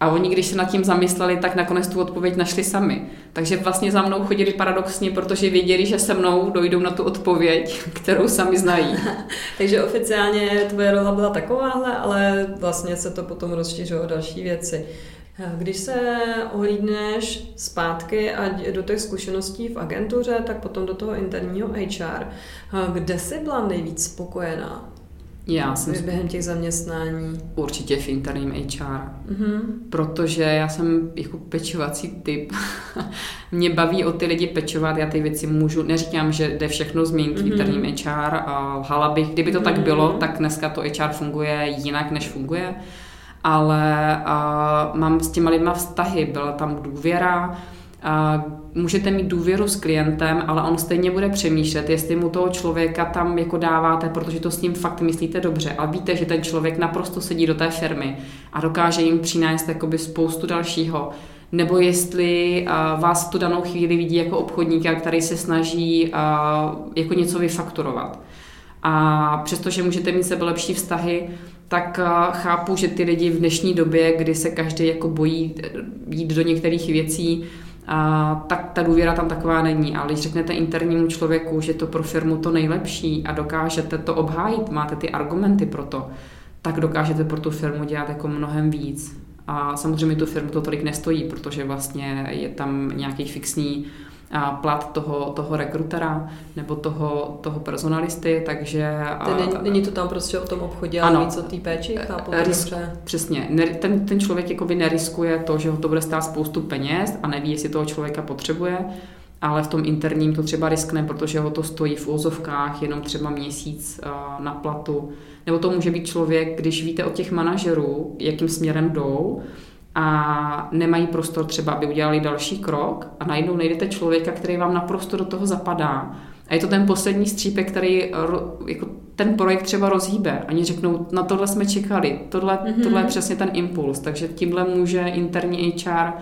[SPEAKER 2] a oni, když se nad tím zamysleli, tak nakonec tu odpověď našli sami. Takže vlastně za mnou chodili paradoxně, protože věděli, že se mnou dojdou na tu odpověď, kterou sami znají.
[SPEAKER 1] Takže oficiálně tvoje rola byla takováhle, ale vlastně se to potom rozšířilo o další věci. Když se ohlídneš zpátky a do těch zkušeností v agentuře, tak potom do toho interního HR, kde jsi byla nejvíc spokojená?
[SPEAKER 2] Já jsem
[SPEAKER 1] během těch zaměstnání.
[SPEAKER 2] Určitě v interním HR. Mm-hmm. Protože já jsem jako pečovací typ. Mě baví o ty lidi pečovat, já ty věci můžu, neříkám, že jde všechno změnit mm-hmm. interním HR a lhala bych, kdyby to mm-hmm. tak bylo, tak dneska to HR funguje jinak, než funguje. Ale a, mám s těma lidma vztahy, byla tam důvěra, můžete mít důvěru s klientem, ale on stejně bude přemýšlet, jestli mu toho člověka tam jako dáváte, protože to s ním fakt myslíte dobře a víte, že ten člověk naprosto sedí do té firmy a dokáže jim přinést jakoby spoustu dalšího, nebo jestli uh, vás tu danou chvíli vidí jako obchodníka, který se snaží uh, jako něco vyfakturovat. A přestože můžete mít sebe lepší vztahy, tak chápu, že ty lidi v dnešní době, kdy se každý jako bojí jít do některých věcí, a tak ta důvěra tam taková není. Ale když řeknete internímu člověku, že to pro firmu to nejlepší a dokážete to obhájit, máte ty argumenty pro to, tak dokážete pro tu firmu dělat jako mnohem víc. A samozřejmě tu firmu to tolik nestojí, protože vlastně je tam nějaký fixní plat toho, toho rekrutera nebo toho, toho personalisty, takže...
[SPEAKER 1] Není, není to tam prostě o tom obchodě, ale ano, víc o té péči, chápu
[SPEAKER 2] risk, Přesně. Ten, ten člověk jakoby neriskuje to, že ho to bude stát spoustu peněz a neví, jestli toho člověka potřebuje, ale v tom interním to třeba riskne, protože ho to stojí v úzovkách jenom třeba měsíc na platu. Nebo to může být člověk, když víte od těch manažerů, jakým směrem jdou, a nemají prostor třeba, aby udělali další krok a najednou najdete člověka, který vám naprosto do toho zapadá. A je to ten poslední střípek, který jako ten projekt třeba rozhýbe. Oni řeknou, na tohle jsme čekali, tohle, mm-hmm. tohle je přesně ten impuls. Takže tímhle může interní HR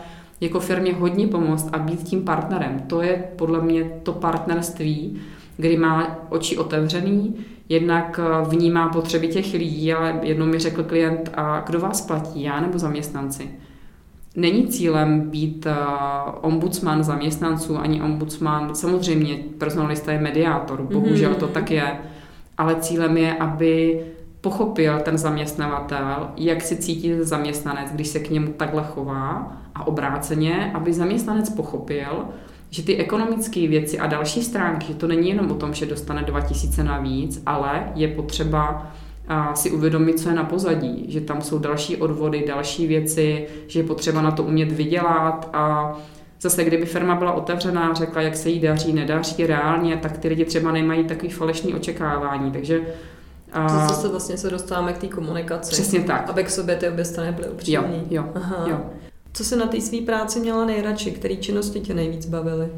[SPEAKER 2] jako firmě hodně pomoct a být tím partnerem. To je podle mě to partnerství, kdy má oči otevřený, jednak vnímá potřeby těch lidí, ale jednou mi řekl klient, a kdo vás platí, já nebo zaměstnanci? Není cílem být uh, ombudsman zaměstnanců ani ombudsman, samozřejmě personalista je mediátor, bohužel mm-hmm. to tak je, ale cílem je, aby pochopil ten zaměstnavatel, jak si cítí zaměstnanec, když se k němu takhle chová a obráceně, aby zaměstnanec pochopil, že ty ekonomické věci a další stránky, že to není jenom o tom, že dostane 2000 navíc, ale je potřeba a si uvědomit, co je na pozadí, že tam jsou další odvody, další věci, že je potřeba na to umět vydělat a zase kdyby firma byla otevřená, řekla, jak se jí daří, nedaří reálně, tak ty lidi třeba nemají takový falešný očekávání, takže
[SPEAKER 1] a... To zase vlastně se dostáváme k té komunikaci.
[SPEAKER 2] Přesně tak.
[SPEAKER 1] Aby k sobě ty obě strany byly upřímní.
[SPEAKER 2] Jo, jo, Aha. jo.
[SPEAKER 1] Co se na té své práci měla nejradši? Které činnosti tě nejvíc bavily?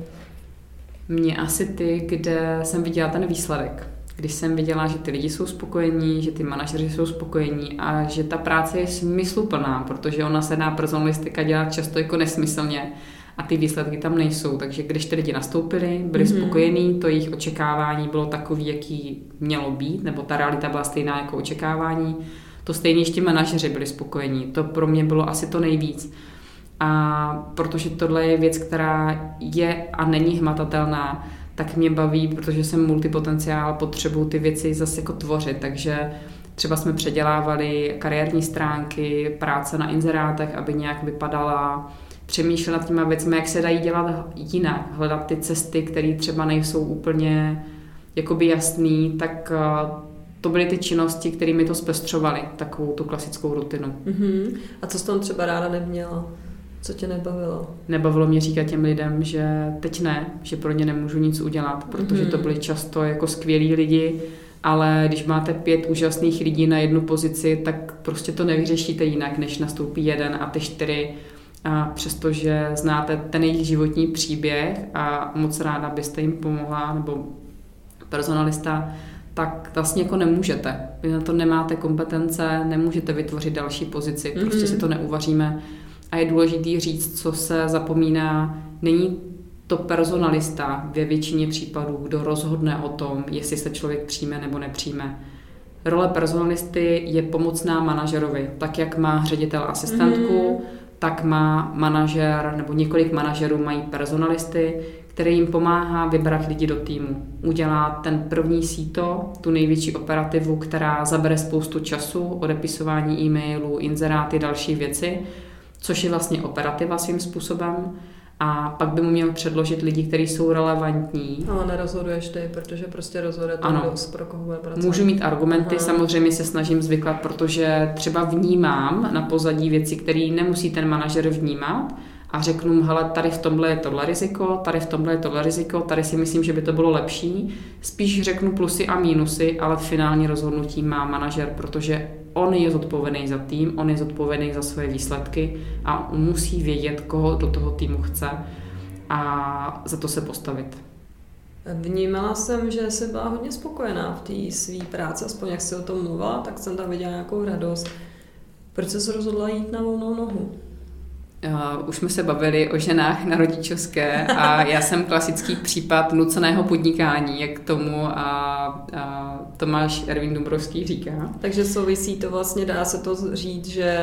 [SPEAKER 2] Mě asi ty, kde jsem viděla ten výsledek když jsem viděla, že ty lidi jsou spokojení, že ty manažeři jsou spokojení a že ta práce je smysluplná, protože ona se dá personalistika dělat často jako nesmyslně a ty výsledky tam nejsou. Takže když ty lidi nastoupili, byli mm-hmm. spokojení, to jejich očekávání bylo takový, jaký mělo být, nebo ta realita byla stejná jako očekávání, to stejně ještě manažeři byli spokojení. To pro mě bylo asi to nejvíc. A protože tohle je věc, která je a není hmatatelná, tak mě baví, protože jsem multipotenciál, potřebuji ty věci zase jako tvořit, takže třeba jsme předělávali kariérní stránky, práce na inzerátech, aby nějak vypadala, přemýšlet nad těma věcmi, jak se dají dělat jinak, hledat ty cesty, které třeba nejsou úplně jakoby jasný, tak eh, to byly ty činnosti, které mi to zpestřovaly, takovou tu klasickou rutinu.
[SPEAKER 1] Uh-huh. A co jsi tam třeba ráda neměla? Co tě nebavilo?
[SPEAKER 2] Nebavilo mě říkat těm lidem, že teď ne, že pro ně nemůžu nic udělat, protože to mhm. byli často jako skvělí lidi, ale když máte pět úžasných lidí na jednu pozici, tak prostě to nevyřešíte jinak, než nastoupí jeden a ty čtyři a přestože znáte ten jejich životní příběh a moc ráda byste jim pomohla, nebo personalista, tak vlastně jako nemůžete. Vy na to nemáte kompetence, nemůžete vytvořit další pozici, prostě mm-hmm. si to neuvaříme a je důležité říct, co se zapomíná. Není to personalista ve většině případů, kdo rozhodne o tom, jestli se člověk přijme nebo nepřijme. Role personalisty je pomocná manažerovi. Tak, jak má ředitel asistentku, mm. tak má manažer nebo několik manažerů mají personalisty, který jim pomáhá vybrat lidi do týmu. Udělá ten první síto, tu největší operativu, která zabere spoustu času, odepisování e-mailů, inzeráty, další věci což je vlastně operativa svým způsobem. A pak by mu měl předložit lidi, kteří jsou relevantní.
[SPEAKER 1] Ale nerozhoduješ ty, protože prostě rozhoduje to, ano. pro koho bude pracovat.
[SPEAKER 2] Můžu mít argumenty, Aha. samozřejmě se snažím zvyklat, protože třeba vnímám na pozadí věci, které nemusí ten manažer vnímat, a řeknu mu, hele, tady v tomhle je tohle riziko, tady v tomhle je tohle riziko, tady si myslím, že by to bylo lepší. Spíš řeknu plusy a mínusy, ale finální rozhodnutí má manažer, protože on je zodpovědný za tým, on je zodpovědný za svoje výsledky a musí vědět, koho do toho týmu chce a za to se postavit.
[SPEAKER 1] Vnímala jsem, že jsi byla hodně spokojená v té své práci, aspoň jak jsi o tom mluvila, tak jsem tam viděla nějakou radost. Proč jsi se rozhodla jít na volnou nohu?
[SPEAKER 2] Uh, už jsme se bavili o ženách na rodičovské a já jsem klasický případ nuceného podnikání, jak tomu a, a Tomáš Ervin Dombrovský říká.
[SPEAKER 1] Takže souvisí to vlastně, dá se to říct, že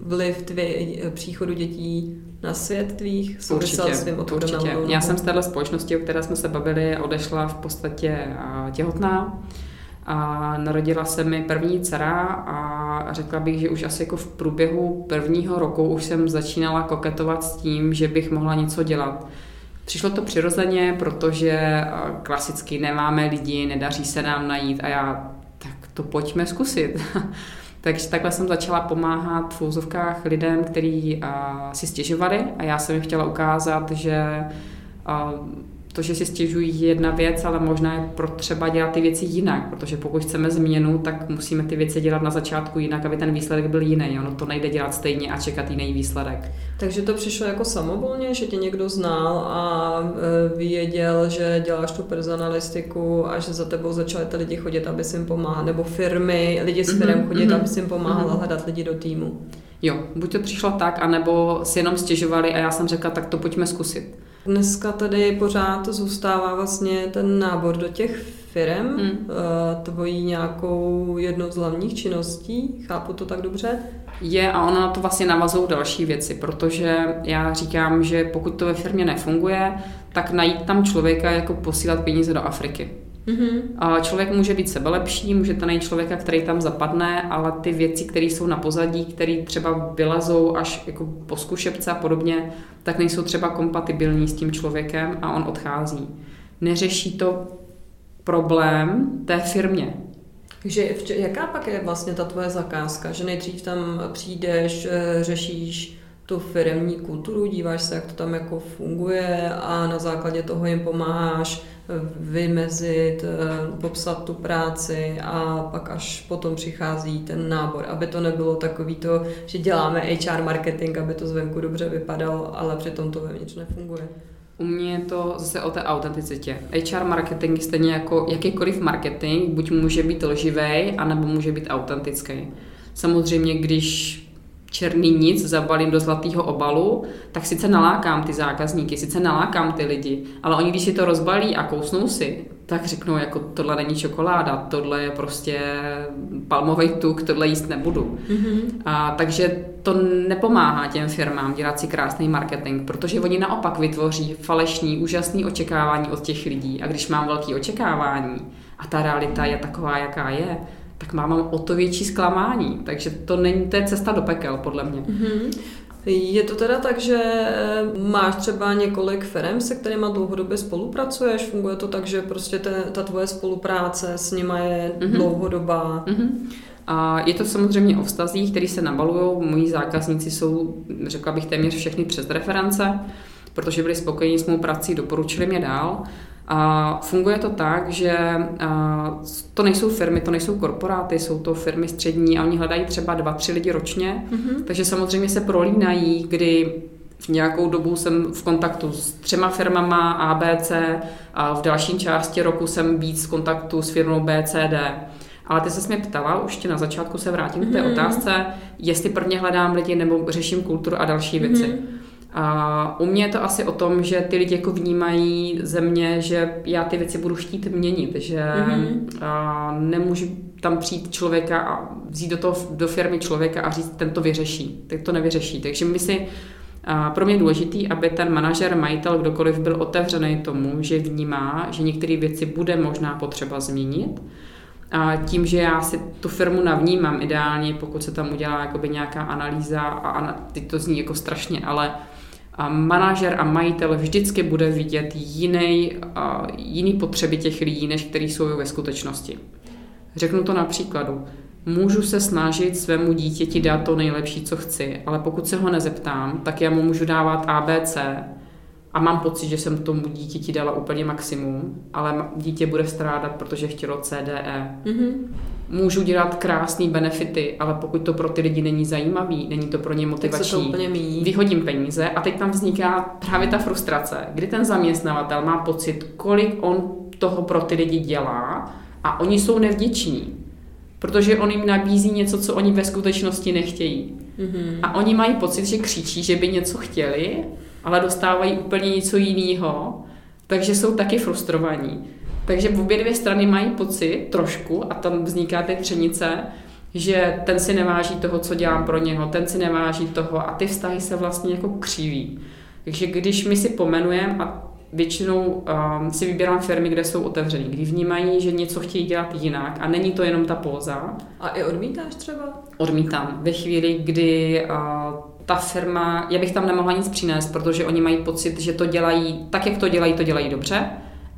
[SPEAKER 1] vliv tvě, příchodu dětí na svět tvých souvisel s tvým určitě.
[SPEAKER 2] Já jsem z téhle společnosti, o které jsme se bavili, odešla v podstatě těhotná a narodila se mi první dcera a řekla bych, že už asi jako v průběhu prvního roku už jsem začínala koketovat s tím, že bych mohla něco dělat. Přišlo to přirozeně, protože klasicky nemáme lidi, nedaří se nám najít a já, tak to pojďme zkusit. Takže takhle jsem začala pomáhat v úzovkách lidem, kteří si stěžovali a já jsem jim chtěla ukázat, že to, že si stěžují, je jedna věc, ale možná je potřeba dělat ty věci jinak, protože pokud chceme změnu, tak musíme ty věci dělat na začátku jinak, aby ten výsledek byl jiný. Ono to nejde dělat stejně a čekat jiný výsledek.
[SPEAKER 1] Takže to přišlo jako samovolně, že tě někdo znal a e, věděl, že děláš tu personalistiku a že za tebou začaly ty lidi chodit, aby si jim pomáhal, nebo firmy, lidi s mhm, chodit, mm-hmm. aby si jim pomáhala mm-hmm. hledat lidi do týmu.
[SPEAKER 2] Jo, buď to přišlo tak, anebo si jenom stěžovali a já jsem řekla, tak to pojďme zkusit.
[SPEAKER 1] Dneska tady pořád zůstává vlastně ten nábor do těch firm, hmm. tvojí nějakou jednou z hlavních činností, chápu to tak dobře?
[SPEAKER 2] Je a ona na to vlastně navazují další věci, protože já říkám, že pokud to ve firmě nefunguje, tak najít tam člověka jako posílat peníze do Afriky. Mm-hmm. Člověk může být sebelepší, může to najít člověka, který tam zapadne, ale ty věci, které jsou na pozadí, které třeba vylezou až jako po zkušebce a podobně, tak nejsou třeba kompatibilní s tím člověkem a on odchází. Neřeší to problém té firmě.
[SPEAKER 1] Takže jaká pak je vlastně ta tvoje zakázka? Že nejdřív tam přijdeš, eh, řešíš tu firmní kulturu, díváš se, jak to tam jako funguje a na základě toho jim pomáháš vymezit, eh, popsat tu práci a pak až potom přichází ten nábor, aby to nebylo takový to, že děláme HR marketing, aby to zvenku dobře vypadalo, ale přitom to vevnitř nefunguje.
[SPEAKER 2] U mě je to zase o té autenticitě. HR marketing stejně jako jakýkoliv marketing, buď může být lživý, anebo může být autentický. Samozřejmě, když černý nic zabalím do zlatého obalu, tak sice nalákám ty zákazníky, sice nalákám ty lidi, ale oni když si to rozbalí a kousnou si, tak řeknou, jako tohle není čokoláda, tohle je prostě palmový tuk, tohle jíst nebudu. Mm-hmm. A, takže to nepomáhá těm firmám dělat si krásný marketing, protože oni naopak vytvoří falešní, úžasný očekávání od těch lidí. A když mám velký očekávání a ta realita je taková, jaká je, tak mám o to větší zklamání. Takže to není, to je cesta do pekel, podle mě. Mm-hmm.
[SPEAKER 1] Je to teda tak, že eh, máš třeba několik firm, se kterými dlouhodobě spolupracuješ? Funguje to tak, že prostě te, ta tvoje spolupráce s nima je mm-hmm. dlouhodobá? Mm-hmm.
[SPEAKER 2] A je to samozřejmě o vztazích, které se nabalují. Moji zákazníci jsou, řekla bych, téměř všechny přes reference, protože byli spokojení s mou prací, doporučili mě dál. A funguje to tak, že to nejsou firmy, to nejsou korporáty, jsou to firmy střední a oni hledají třeba dva, tři lidi ročně, mm-hmm. takže samozřejmě se prolínají, kdy v nějakou dobu jsem v kontaktu s třema firmama ABC a v další části roku jsem víc v kontaktu s firmou BCD. Ale ty se mě ptala, už tě na začátku se vrátím k té mm-hmm. otázce, jestli prvně hledám lidi nebo řeším kulturu a další věci. Mm-hmm. A u mě je to asi o tom, že ty lidi jako vnímají ze mě, že já ty věci budu chtít měnit, že mm-hmm. a nemůžu tam přijít člověka a vzít do, toho, do firmy člověka a říct, ten to vyřeší. Tak to nevyřeší. Takže my si a pro mě je důležitý, aby ten manažer, majitel, kdokoliv byl otevřený tomu, že vnímá, že některé věci bude možná potřeba změnit. A tím, že já si tu firmu navnímám ideálně, pokud se tam udělá jakoby nějaká analýza, a teď to zní jako strašně, ale a manažer a majitel vždycky bude vidět jiný, jiný potřeby těch lidí, než který jsou ve skutečnosti. Řeknu to na příkladu. Můžu se snažit svému dítěti dát to nejlepší, co chci, ale pokud se ho nezeptám, tak já mu můžu dávat ABC a mám pocit, že jsem tomu dítěti dala úplně maximum, ale dítě bude strádat, protože chtělo CDE. Mm-hmm můžu dělat krásné benefity, ale pokud to pro ty lidi není zajímavý, není to pro ně motivační, vyhodím peníze a teď tam vzniká právě ta frustrace, kdy ten zaměstnavatel má pocit, kolik on toho pro ty lidi dělá a oni jsou nevděční, protože on jim nabízí něco, co oni ve skutečnosti nechtějí. Mm-hmm. A oni mají pocit, že křičí, že by něco chtěli, ale dostávají úplně něco jiného, takže jsou taky frustrovaní. Takže obě dvě strany mají pocit trošku, a tam vzniká ty třenice, že ten si neváží toho, co dělám pro něho, ten si neváží toho a ty vztahy se vlastně jako křiví. Takže když my si pomenujeme a většinou um, si vybírám firmy, kde jsou otevřený, kdy vnímají, že něco chtějí dělat jinak a není to jenom ta póza.
[SPEAKER 1] A i odmítáš třeba?
[SPEAKER 2] Odmítám. Ve chvíli, kdy uh, ta firma, já bych tam nemohla nic přinést, protože oni mají pocit, že to dělají, tak jak to dělají, to dělají dobře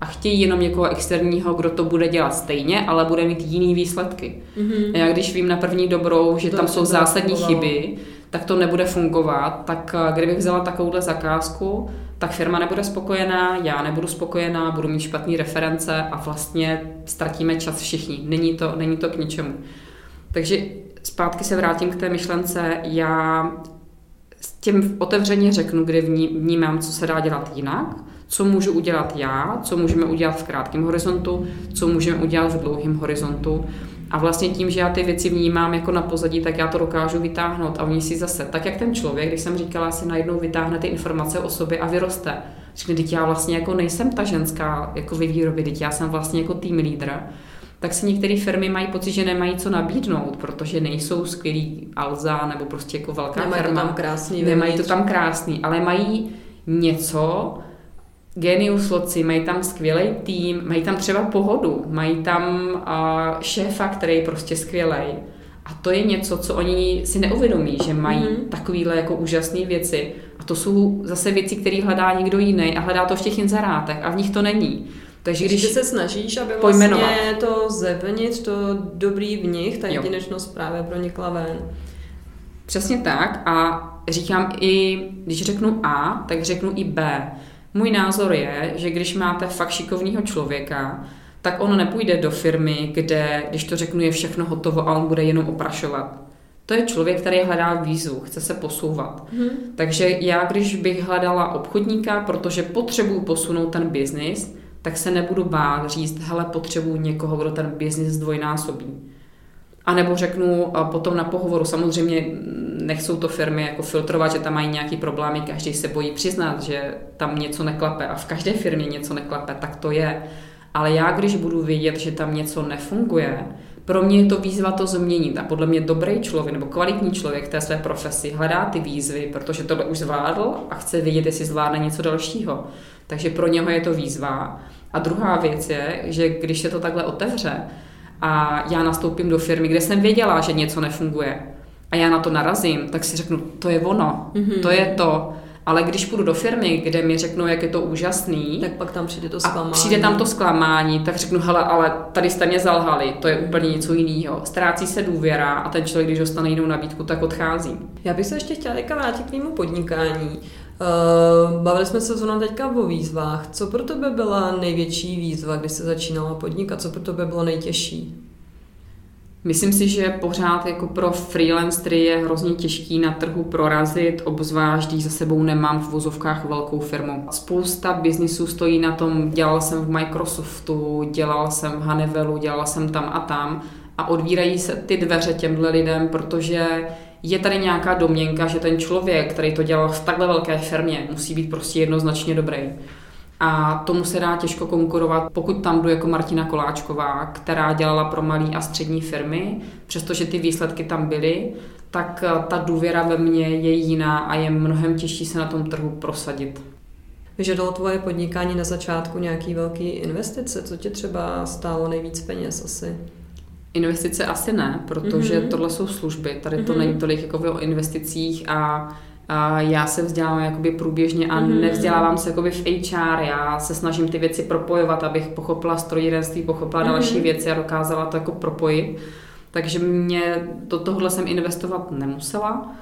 [SPEAKER 2] a chtějí jenom někoho externího, kdo to bude dělat stejně, ale bude mít jiný výsledky. Mm-hmm. Já když vím na první dobrou, že to tam jsou zásadní chyby, tak to nebude fungovat. Tak eh, kdybych vzala takovouhle zakázku, tak firma nebude spokojená, já nebudu spokojená, budu mít špatné reference a vlastně ztratíme čas všichni. Není to, není to k ničemu. Takže zpátky se vrátím k té myšlence. Já s tím otevřeně řeknu, kde vnímám, co se dá dělat jinak, co můžu udělat já, co můžeme udělat v krátkém horizontu, co můžeme udělat v dlouhém horizontu. A vlastně tím, že já ty věci vnímám jako na pozadí, tak já to dokážu vytáhnout a oni si zase, tak jak ten člověk, když jsem říkala, si najednou vytáhne ty informace o sobě a vyroste. Řekne, teď já vlastně jako nejsem ta ženská jako ve výrobě, teď já jsem vlastně jako tým lídr tak si některé firmy mají pocit, že nemají co nabídnout, protože nejsou skvělí Alza nebo prostě jako velká
[SPEAKER 1] nemají
[SPEAKER 2] firma.
[SPEAKER 1] To tam krásný,
[SPEAKER 2] nemají to tam krásný, ale mají něco, genius loci, mají tam skvělý tým, mají tam třeba pohodu, mají tam uh, šéfa, který je prostě skvělý. A to je něco, co oni si neuvědomí, že mají mm-hmm. takovéhle jako úžasné věci. A to jsou zase věci, které hledá někdo jiný a hledá to v těch inzerátech a v nich to není.
[SPEAKER 1] Takže když se snažíš, aby vlastně to zevnitř, to dobrý v nich, ta jedinečnost právě pronikla ven.
[SPEAKER 2] Přesně tak a říkám i, když řeknu A, tak řeknu i B. Můj názor je, že když máte fakt šikovného člověka, tak on nepůjde do firmy, kde, když to řeknu, je všechno hotovo a on bude jenom oprašovat. To je člověk, který hledá výzvu, chce se posouvat. Hmm. Takže já, když bych hledala obchodníka, protože potřebuju posunout ten biznis, tak se nebudu bát říct, hele, potřebuji někoho, kdo ten biznis zdvojnásobí. A nebo řeknu potom na pohovoru, samozřejmě nechcou to firmy jako filtrovat, že tam mají nějaký problémy, každý se bojí přiznat, že tam něco neklape a v každé firmě něco neklape, tak to je. Ale já, když budu vědět, že tam něco nefunguje, pro mě je to výzva to změnit a podle mě dobrý člověk nebo kvalitní člověk té své profesi hledá ty výzvy, protože tohle už zvládl a chce vědět, jestli zvládne něco dalšího. Takže pro něho je to výzva. A druhá věc je, že když se to takhle otevře a já nastoupím do firmy, kde jsem věděla, že něco nefunguje a já na to narazím, tak si řeknu, to je ono, mm-hmm. to je to. Ale když půjdu do firmy, kde mi řeknou, jak je to úžasný,
[SPEAKER 1] tak pak tam přijde to zklamání.
[SPEAKER 2] A přijde tam to zklamání, tak řeknu, hele, ale tady jste mě zalhali, to je úplně něco jiného. Ztrácí se důvěra a ten člověk, když dostane jinou nabídku, tak odchází.
[SPEAKER 1] Já bych se ještě chtěla vrátit k mému podnikání. Uh, bavili jsme se zrovna teďka o výzvách. Co pro tebe byla největší výzva, když se začínala podnikat? Co pro tebe bylo nejtěžší?
[SPEAKER 2] Myslím si, že pořád jako pro freelancery je hrozně těžký na trhu prorazit, obzvlášť když za sebou nemám v vozovkách velkou firmu. Spousta biznisů stojí na tom, dělal jsem v Microsoftu, dělal jsem v Honeywellu, dělal jsem tam a tam a odvírají se ty dveře těmhle lidem, protože je tady nějaká domněnka, že ten člověk, který to dělal v takhle velké firmě, musí být prostě jednoznačně dobrý. A tomu se dá těžko konkurovat, pokud tam jdu jako Martina Koláčková, která dělala pro malé a střední firmy, přestože ty výsledky tam byly, tak eh, ta důvěra ve mně je jiná a je mnohem těžší se na tom trhu prosadit.
[SPEAKER 1] Vyžadalo tvoje podnikání na začátku nějaký velký investice? Co tě třeba stálo nejvíc peněz asi?
[SPEAKER 2] Investice asi ne, protože mm-hmm. tohle jsou služby. Tady mm-hmm. to není tolik jako o investicích a, a já se vzdělávám jakoby průběžně a mm-hmm. nevzdělávám se jakoby v HR. Já se snažím ty věci propojovat, abych pochopila strojírenství, pochopila mm-hmm. další věci a dokázala to jako propojit. Takže mě do tohle jsem investovat nemusela.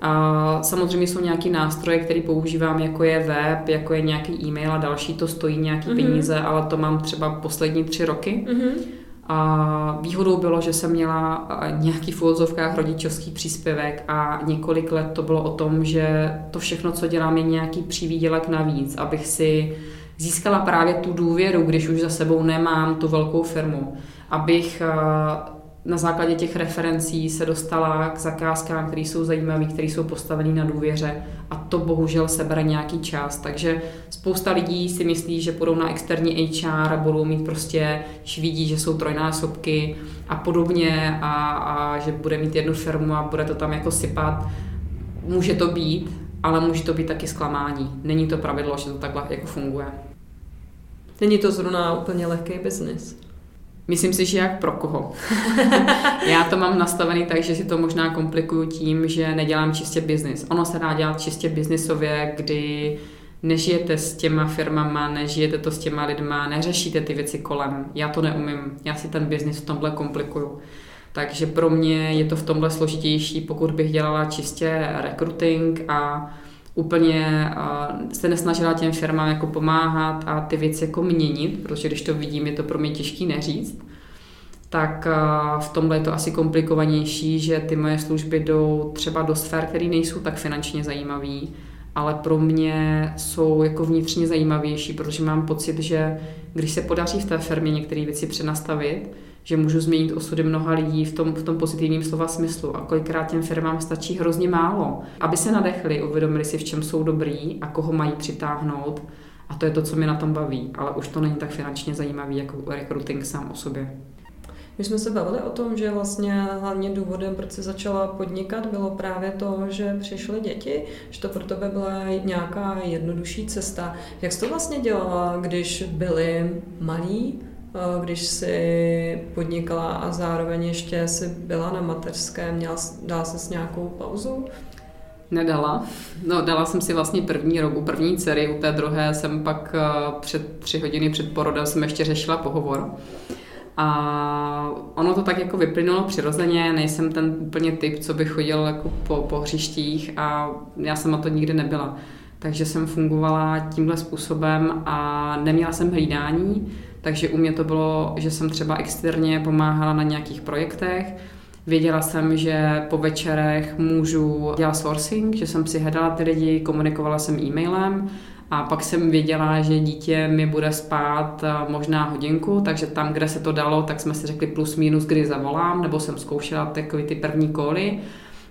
[SPEAKER 2] A samozřejmě jsou nějaké nástroje, které používám, jako je web, jako je nějaký e-mail a další, to stojí nějaké mm-hmm. peníze, ale to mám třeba poslední tři roky. Mm-hmm. A výhodou bylo, že jsem měla nějaký v úvodzovkách rodičovský příspěvek a několik let to bylo o tom, že to všechno, co dělám, je nějaký přivídělek navíc, abych si získala právě tu důvěru, když už za sebou nemám tu velkou firmu, abych na základě těch referencí se dostala k zakázkám, které jsou zajímavé, které jsou postavené na důvěře a to bohužel sebere nějaký čas. Takže spousta lidí si myslí, že půjdou na externí HR a budou mít prostě, když vidí, že jsou trojnásobky a podobně a, a že bude mít jednu firmu a bude to tam jako sypat. Může to být, ale může to být taky zklamání. Není to pravidlo, že to takhle jako funguje.
[SPEAKER 1] Není to zrovna úplně lehký biznis.
[SPEAKER 2] Myslím si, že jak pro koho. Já to mám nastavený tak, že si to možná komplikuju tím, že nedělám čistě biznis. Ono se dá dělat čistě biznisově, kdy nežijete s těma firmama, nežijete to s těma lidma, neřešíte ty věci kolem. Já to neumím. Já si ten biznis v tomhle komplikuju. Takže pro mě je to v tomhle složitější, pokud bych dělala čistě recruiting a úplně se nesnažila těm firmám jako pomáhat a ty věci jako měnit, protože když to vidím, je to pro mě těžký neříct tak v tomhle je to asi komplikovanější, že ty moje služby jdou třeba do sfér, které nejsou tak finančně zajímavé, ale pro mě jsou jako vnitřně zajímavější, protože mám pocit, že když se podaří v té firmě některé věci přenastavit, že můžu změnit osudy mnoha lidí v tom, v tom pozitivním slova smyslu. A kolikrát těm firmám stačí hrozně málo, aby se nadechli, uvědomili si, v čem jsou dobrý a koho mají přitáhnout. A to je to, co mě na tom baví. Ale už to není tak finančně zajímavý jako recruiting sám o sobě.
[SPEAKER 1] My jsme se bavili o tom, že vlastně hlavně důvodem, proč jsi začala podnikat, bylo právě to, že přišly děti, že to pro tebe byla nějaká jednodušší cesta. Jak jsi to vlastně dělala, když byli malí, když jsi podnikala a zároveň ještě jsi byla na mateřské, měla, dala jsi nějakou pauzu?
[SPEAKER 2] Nedala. No, dala jsem si vlastně první rok u první dcery, u té druhé jsem pak eh, před tři hodiny před porodem jsem ještě řešila pohovor. A ono to tak jako vyplynulo přirozeně, nejsem ten úplně typ, co by chodil jako po, po hřištích a já jsem na to nikdy nebyla. Takže jsem fungovala tímhle způsobem a neměla jsem hlídání, takže u mě to bylo, že jsem třeba externě pomáhala na nějakých projektech, Věděla jsem, že po večerech můžu dělat sourcing, že jsem si hledala ty lidi, komunikovala jsem e-mailem a pak jsem věděla, že dítě mi bude spát eh, možná hodinku, takže tam, kde se to dalo, tak jsme si řekli plus minus, kdy zavolám, nebo jsem zkoušela takové ty první koly.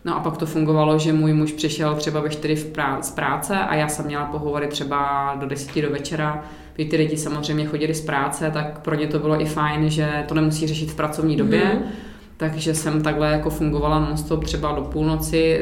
[SPEAKER 2] No a pak to fungovalo, že můj muž přišel třeba ve 4 v prá- z práce a já jsem měla pohovory třeba do 10 do večera. Když ty lidi samozřejmě chodili z práce, tak pro ně to bylo i fajn, že to nemusí řešit v pracovní době. Mm-hmm takže jsem takhle jako fungovala nonstop třeba do půlnoci,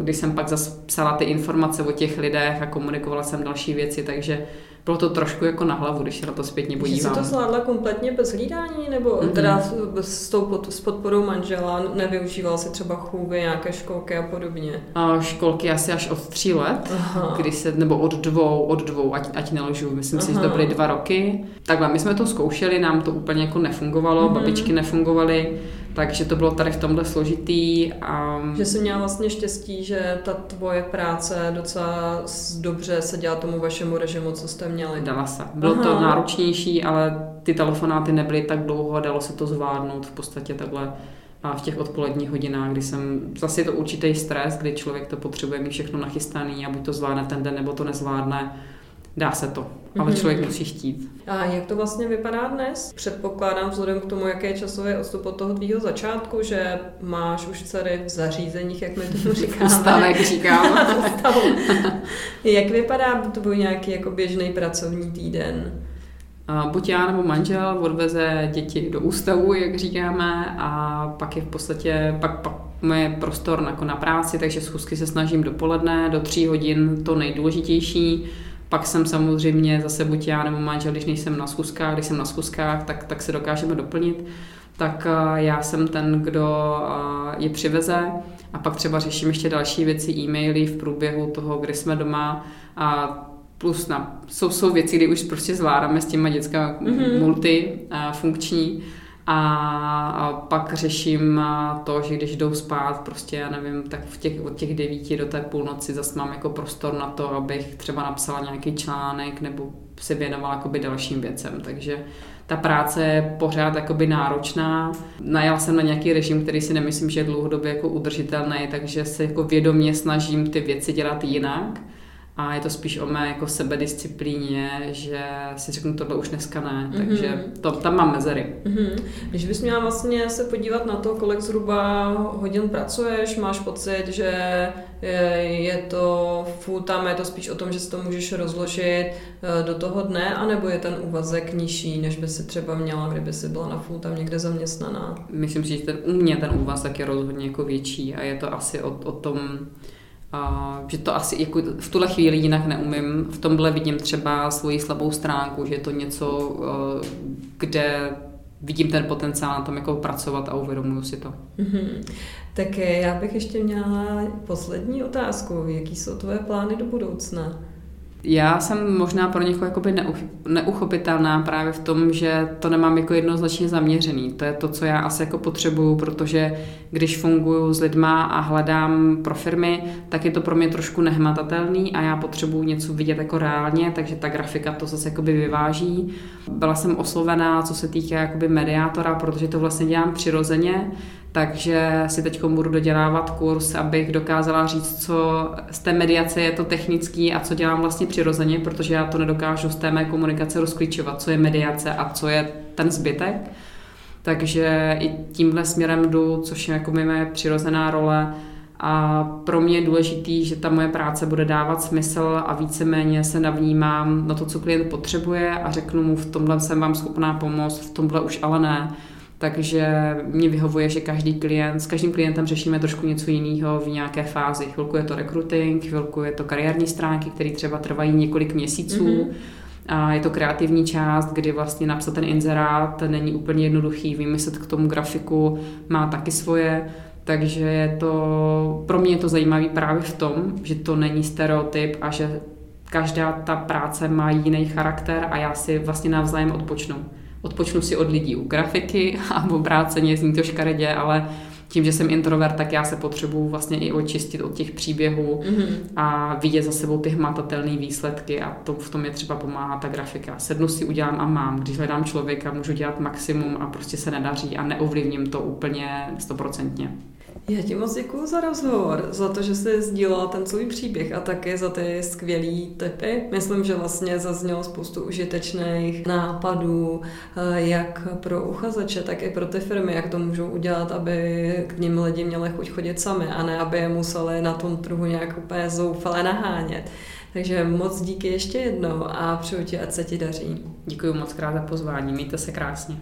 [SPEAKER 2] kdy jsem pak zase psala ty informace o těch lidech a komunikovala jsem další věci, takže bylo to trošku jako na hlavu, když se na to zpětně podívám.
[SPEAKER 1] Jsi to zvládla kompletně bez hlídání, nebo mm-hmm. teda s, tou pod, s podporou manžela nevyužíval si třeba chůvy, nějaké školky a podobně?
[SPEAKER 2] A školky asi až od tří let, Aha. kdy se, nebo od dvou, od dvou, ať, ať nelžu, myslím Aha. si, že to byly dva roky. Takhle, my jsme to zkoušeli, nám to úplně jako nefungovalo, mm-hmm. babičky nefungovaly, takže to bylo tady v tomhle složitý. A...
[SPEAKER 1] Že jsi měla vlastně štěstí, že ta tvoje práce docela dobře se dělá tomu vašemu režimu, co jste měli.
[SPEAKER 2] Dala se. Bylo Aha. to náročnější, ale ty telefonáty nebyly tak dlouho a dalo se to zvládnout v podstatě takhle a v těch odpoledních hodinách, kdy jsem, zase je to určitý stres, kdy člověk to potřebuje mít všechno nachystaný a buď to zvládne ten den, nebo to nezvládne Dá se to, ale mm-hmm. člověk musí chtít.
[SPEAKER 1] A jak to vlastně vypadá dnes? Předpokládám vzhledem k tomu, jaký je časový odstup od toho tvýho začátku, že máš už dcery v zařízeních, jak my to říkáme.
[SPEAKER 2] Stavek říkám.
[SPEAKER 1] jak vypadá tvůj nějaký jako běžný pracovní týden?
[SPEAKER 2] buď já nebo manžel odveze děti do ústavu, jak říkáme, a pak je v podstatě, pak, pak moje prostor jako na práci, takže schůzky se snažím dopoledne, do tří hodin to nejdůležitější, pak jsem samozřejmě zase buď já nebo manžel, když nejsem na schůzkách, když jsem na schůzkách, tak, tak se dokážeme doplnit. Tak eh, já jsem ten, kdo eh, je přiveze a pak třeba řeším ještě další věci, e-maily v průběhu toho, kdy jsme doma a plus na, jsou, jsou věci, kdy už prostě zvládáme s těma dětska mm-hmm. multifunkční a pak řeším to, že když jdou spát, prostě já nevím, tak v těch, od těch devíti do té půlnoci zase mám jako prostor na to, abych třeba napsala nějaký článek nebo se věnovala jakoby dalším věcem. Takže ta práce je pořád jakoby náročná. Najala jsem na nějaký režim, který si nemyslím, že je dlouhodobě jako udržitelný, takže se jako vědomě snažím ty věci dělat jinak a je to spíš o mé jako sebedisciplíně, že si řeknu, tohle už dneska ne, mm-hmm. takže to, tam mám mezery.
[SPEAKER 1] Mm-hmm. Když bys měla vlastně se podívat na to, kolik zhruba hodin pracuješ, máš pocit, že je to full time, je to spíš o tom, že si to můžeš rozložit eh, do toho dne, anebo je ten úvazek nižší, než by si třeba měla, kdyby si byla na full time někde zaměstnaná?
[SPEAKER 2] Myslím si, že ten, u mě ten úvazek je rozhodně jako větší a je to asi o, o tom, a že to asi jako v tuhle chvíli jinak neumím. V tomhle vidím třeba svoji slabou stránku, že je to něco, eh, kde vidím ten potenciál na tom jako pracovat a uvědomuju si to.
[SPEAKER 1] Mm-hmm. Tak já bych ještě měla poslední otázku. Jaký jsou tvoje plány do budoucna?
[SPEAKER 2] Já jsem možná pro někoho jakoby neuchopitelná právě v tom, že to nemám jako jednoznačně zaměřený. To je to, co já asi jako potřebuju, protože když funguji s lidma a hledám pro firmy, tak je to pro mě trošku nehmatatelný a já potřebuju něco vidět jako reálně, takže ta grafika to zase jakoby vyváží. Byla jsem oslovená, co se týká jakoby mediátora, protože to vlastně dělám přirozeně, takže si teď budu dodělávat kurz, abych dokázala říct, co z té mediace je to technický a co dělám vlastně přirozeně, protože já to nedokážu z té mé komunikace rozklíčovat, co je mediace a co je ten zbytek. Takže i tímhle směrem jdu, což je jako moje přirozená role. A pro mě je důležitý, že ta moje práce bude dávat smysl a víceméně se navnímám na to, co klient potřebuje a řeknu mu, v tomhle jsem vám schopná pomoct, v tomhle už ale ne takže mě vyhovuje, že každý klient, s každým klientem řešíme trošku něco jiného v nějaké fázi. Chvilku je to recruiting, chvilku je to kariérní stránky, které třeba trvají několik měsíců. Mm-hmm. A je to kreativní část, kdy vlastně napsat ten inzerát není úplně jednoduchý, vymyslet k tomu grafiku má taky svoje, takže je to, pro mě je to zajímavé právě v tom, že to není stereotyp a že každá ta práce má jiný charakter a já si vlastně navzájem odpočnu odpočnu si od lidí u grafiky a obráceně zní to škaredě, ale tím, že jsem introvert, tak já se potřebuju vlastně i očistit od těch příběhů mm-hmm. a vidět za sebou ty hmatatelné výsledky a to v tom je třeba pomáhá ta grafika. Sednu si, udělám a mám. Když hledám člověka, můžu dělat maximum a prostě se nedaří a neovlivním to úplně stoprocentně.
[SPEAKER 1] Já ti moc děkuji za rozhovor, za to, že jsi sdílela ten svůj příběh a také za ty skvělý typy. Myslím, že vlastně zaznělo spoustu užitečných nápadů, eh, jak pro uchazeče, tak i pro ty firmy, jak to můžou udělat, aby k ním lidi měli chuť chodit sami a ne, aby je museli na tom trhu nějak úplně zoufale nahánět. Takže moc díky ještě jednou a přeju ti, ať se ti daří.
[SPEAKER 2] Děkuji moc krát za pozvání, mějte se krásně.